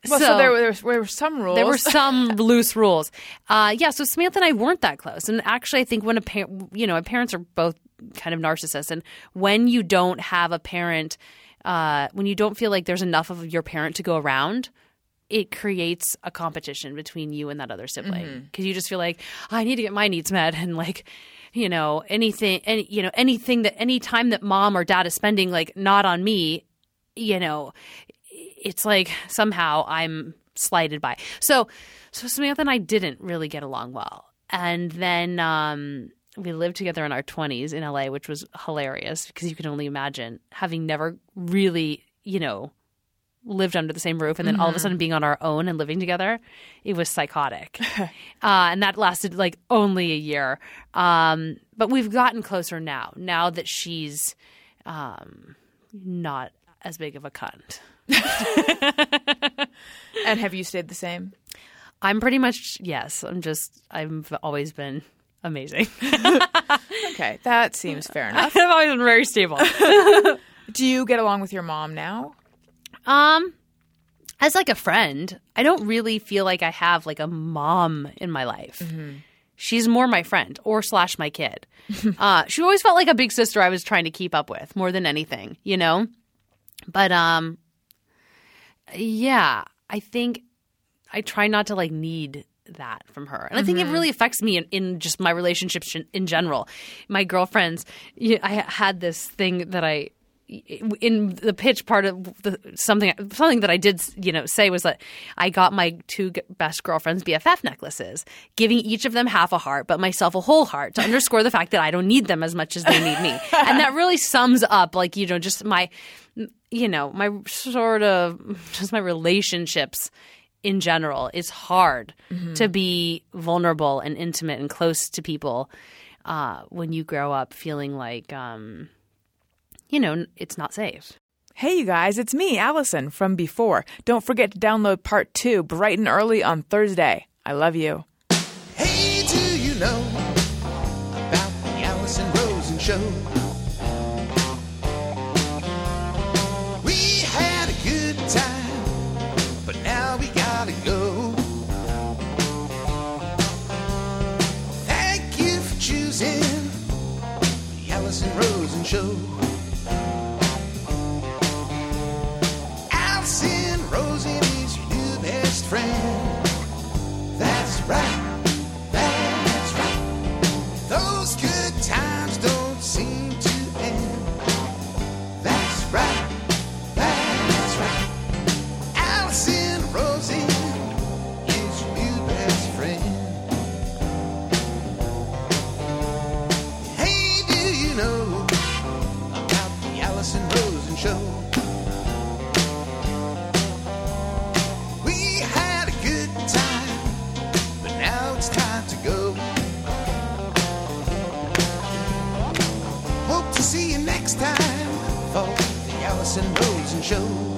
Well, so, there, were, there were some rules. There were some loose rules. Uh, yeah, so Samantha and I weren't that close. And actually, I think when a parent, you know, parents are both kind of narcissists. And when you don't have a parent, uh, when you don't feel like there's enough of your parent to go around, it creates a competition between you and that other sibling because you just feel like I need to get my needs met and like you know anything any you know anything that any time that mom or dad is spending like not on me you know it's like somehow I'm slighted by. So so Samantha and I didn't really get along well. And then um we lived together in our 20s in LA, which was hilarious because you can only imagine having never really, you know, lived under the same roof and then all of a sudden being on our own and living together. It was psychotic. uh, and that lasted like only a year. Um, but we've gotten closer now, now that she's um, not as big of a cunt. and have you stayed the same? I'm pretty much yes. I'm just I've always been amazing. Okay, that seems fair enough. I've always been very stable. Do you get along with your mom now? Um, as like a friend, I don't really feel like I have like a mom in my life. She's more my friend or slash my kid. uh, she always felt like a big sister I was trying to keep up with more than anything, you know. But um, yeah, I think I try not to like need that from her. And I think it really affects me in, in just my relationships in general. My girlfriends, I had this thing that I in the pitch part of the, something something that I did you know say was that I got my two best girlfriends BFF necklaces, giving each of them half a heart, but myself a whole heart to underscore the fact that I don't need them as much as they need me, and that really sums up like you know just my you know my sort of just my relationships in general. It's hard to be vulnerable and intimate and close to people uh, when you grow up feeling like um, you know it's not safe Hey, you guys, it's me, Alison, from before. Don't forget to download part two bright and early on Thursday. I love you. Hey, do you know about the Alison Rosen show? We had a good time, but now we gotta go. Thank you for choosing the Alison Rosen show. Alison Rosen Show. Yeah!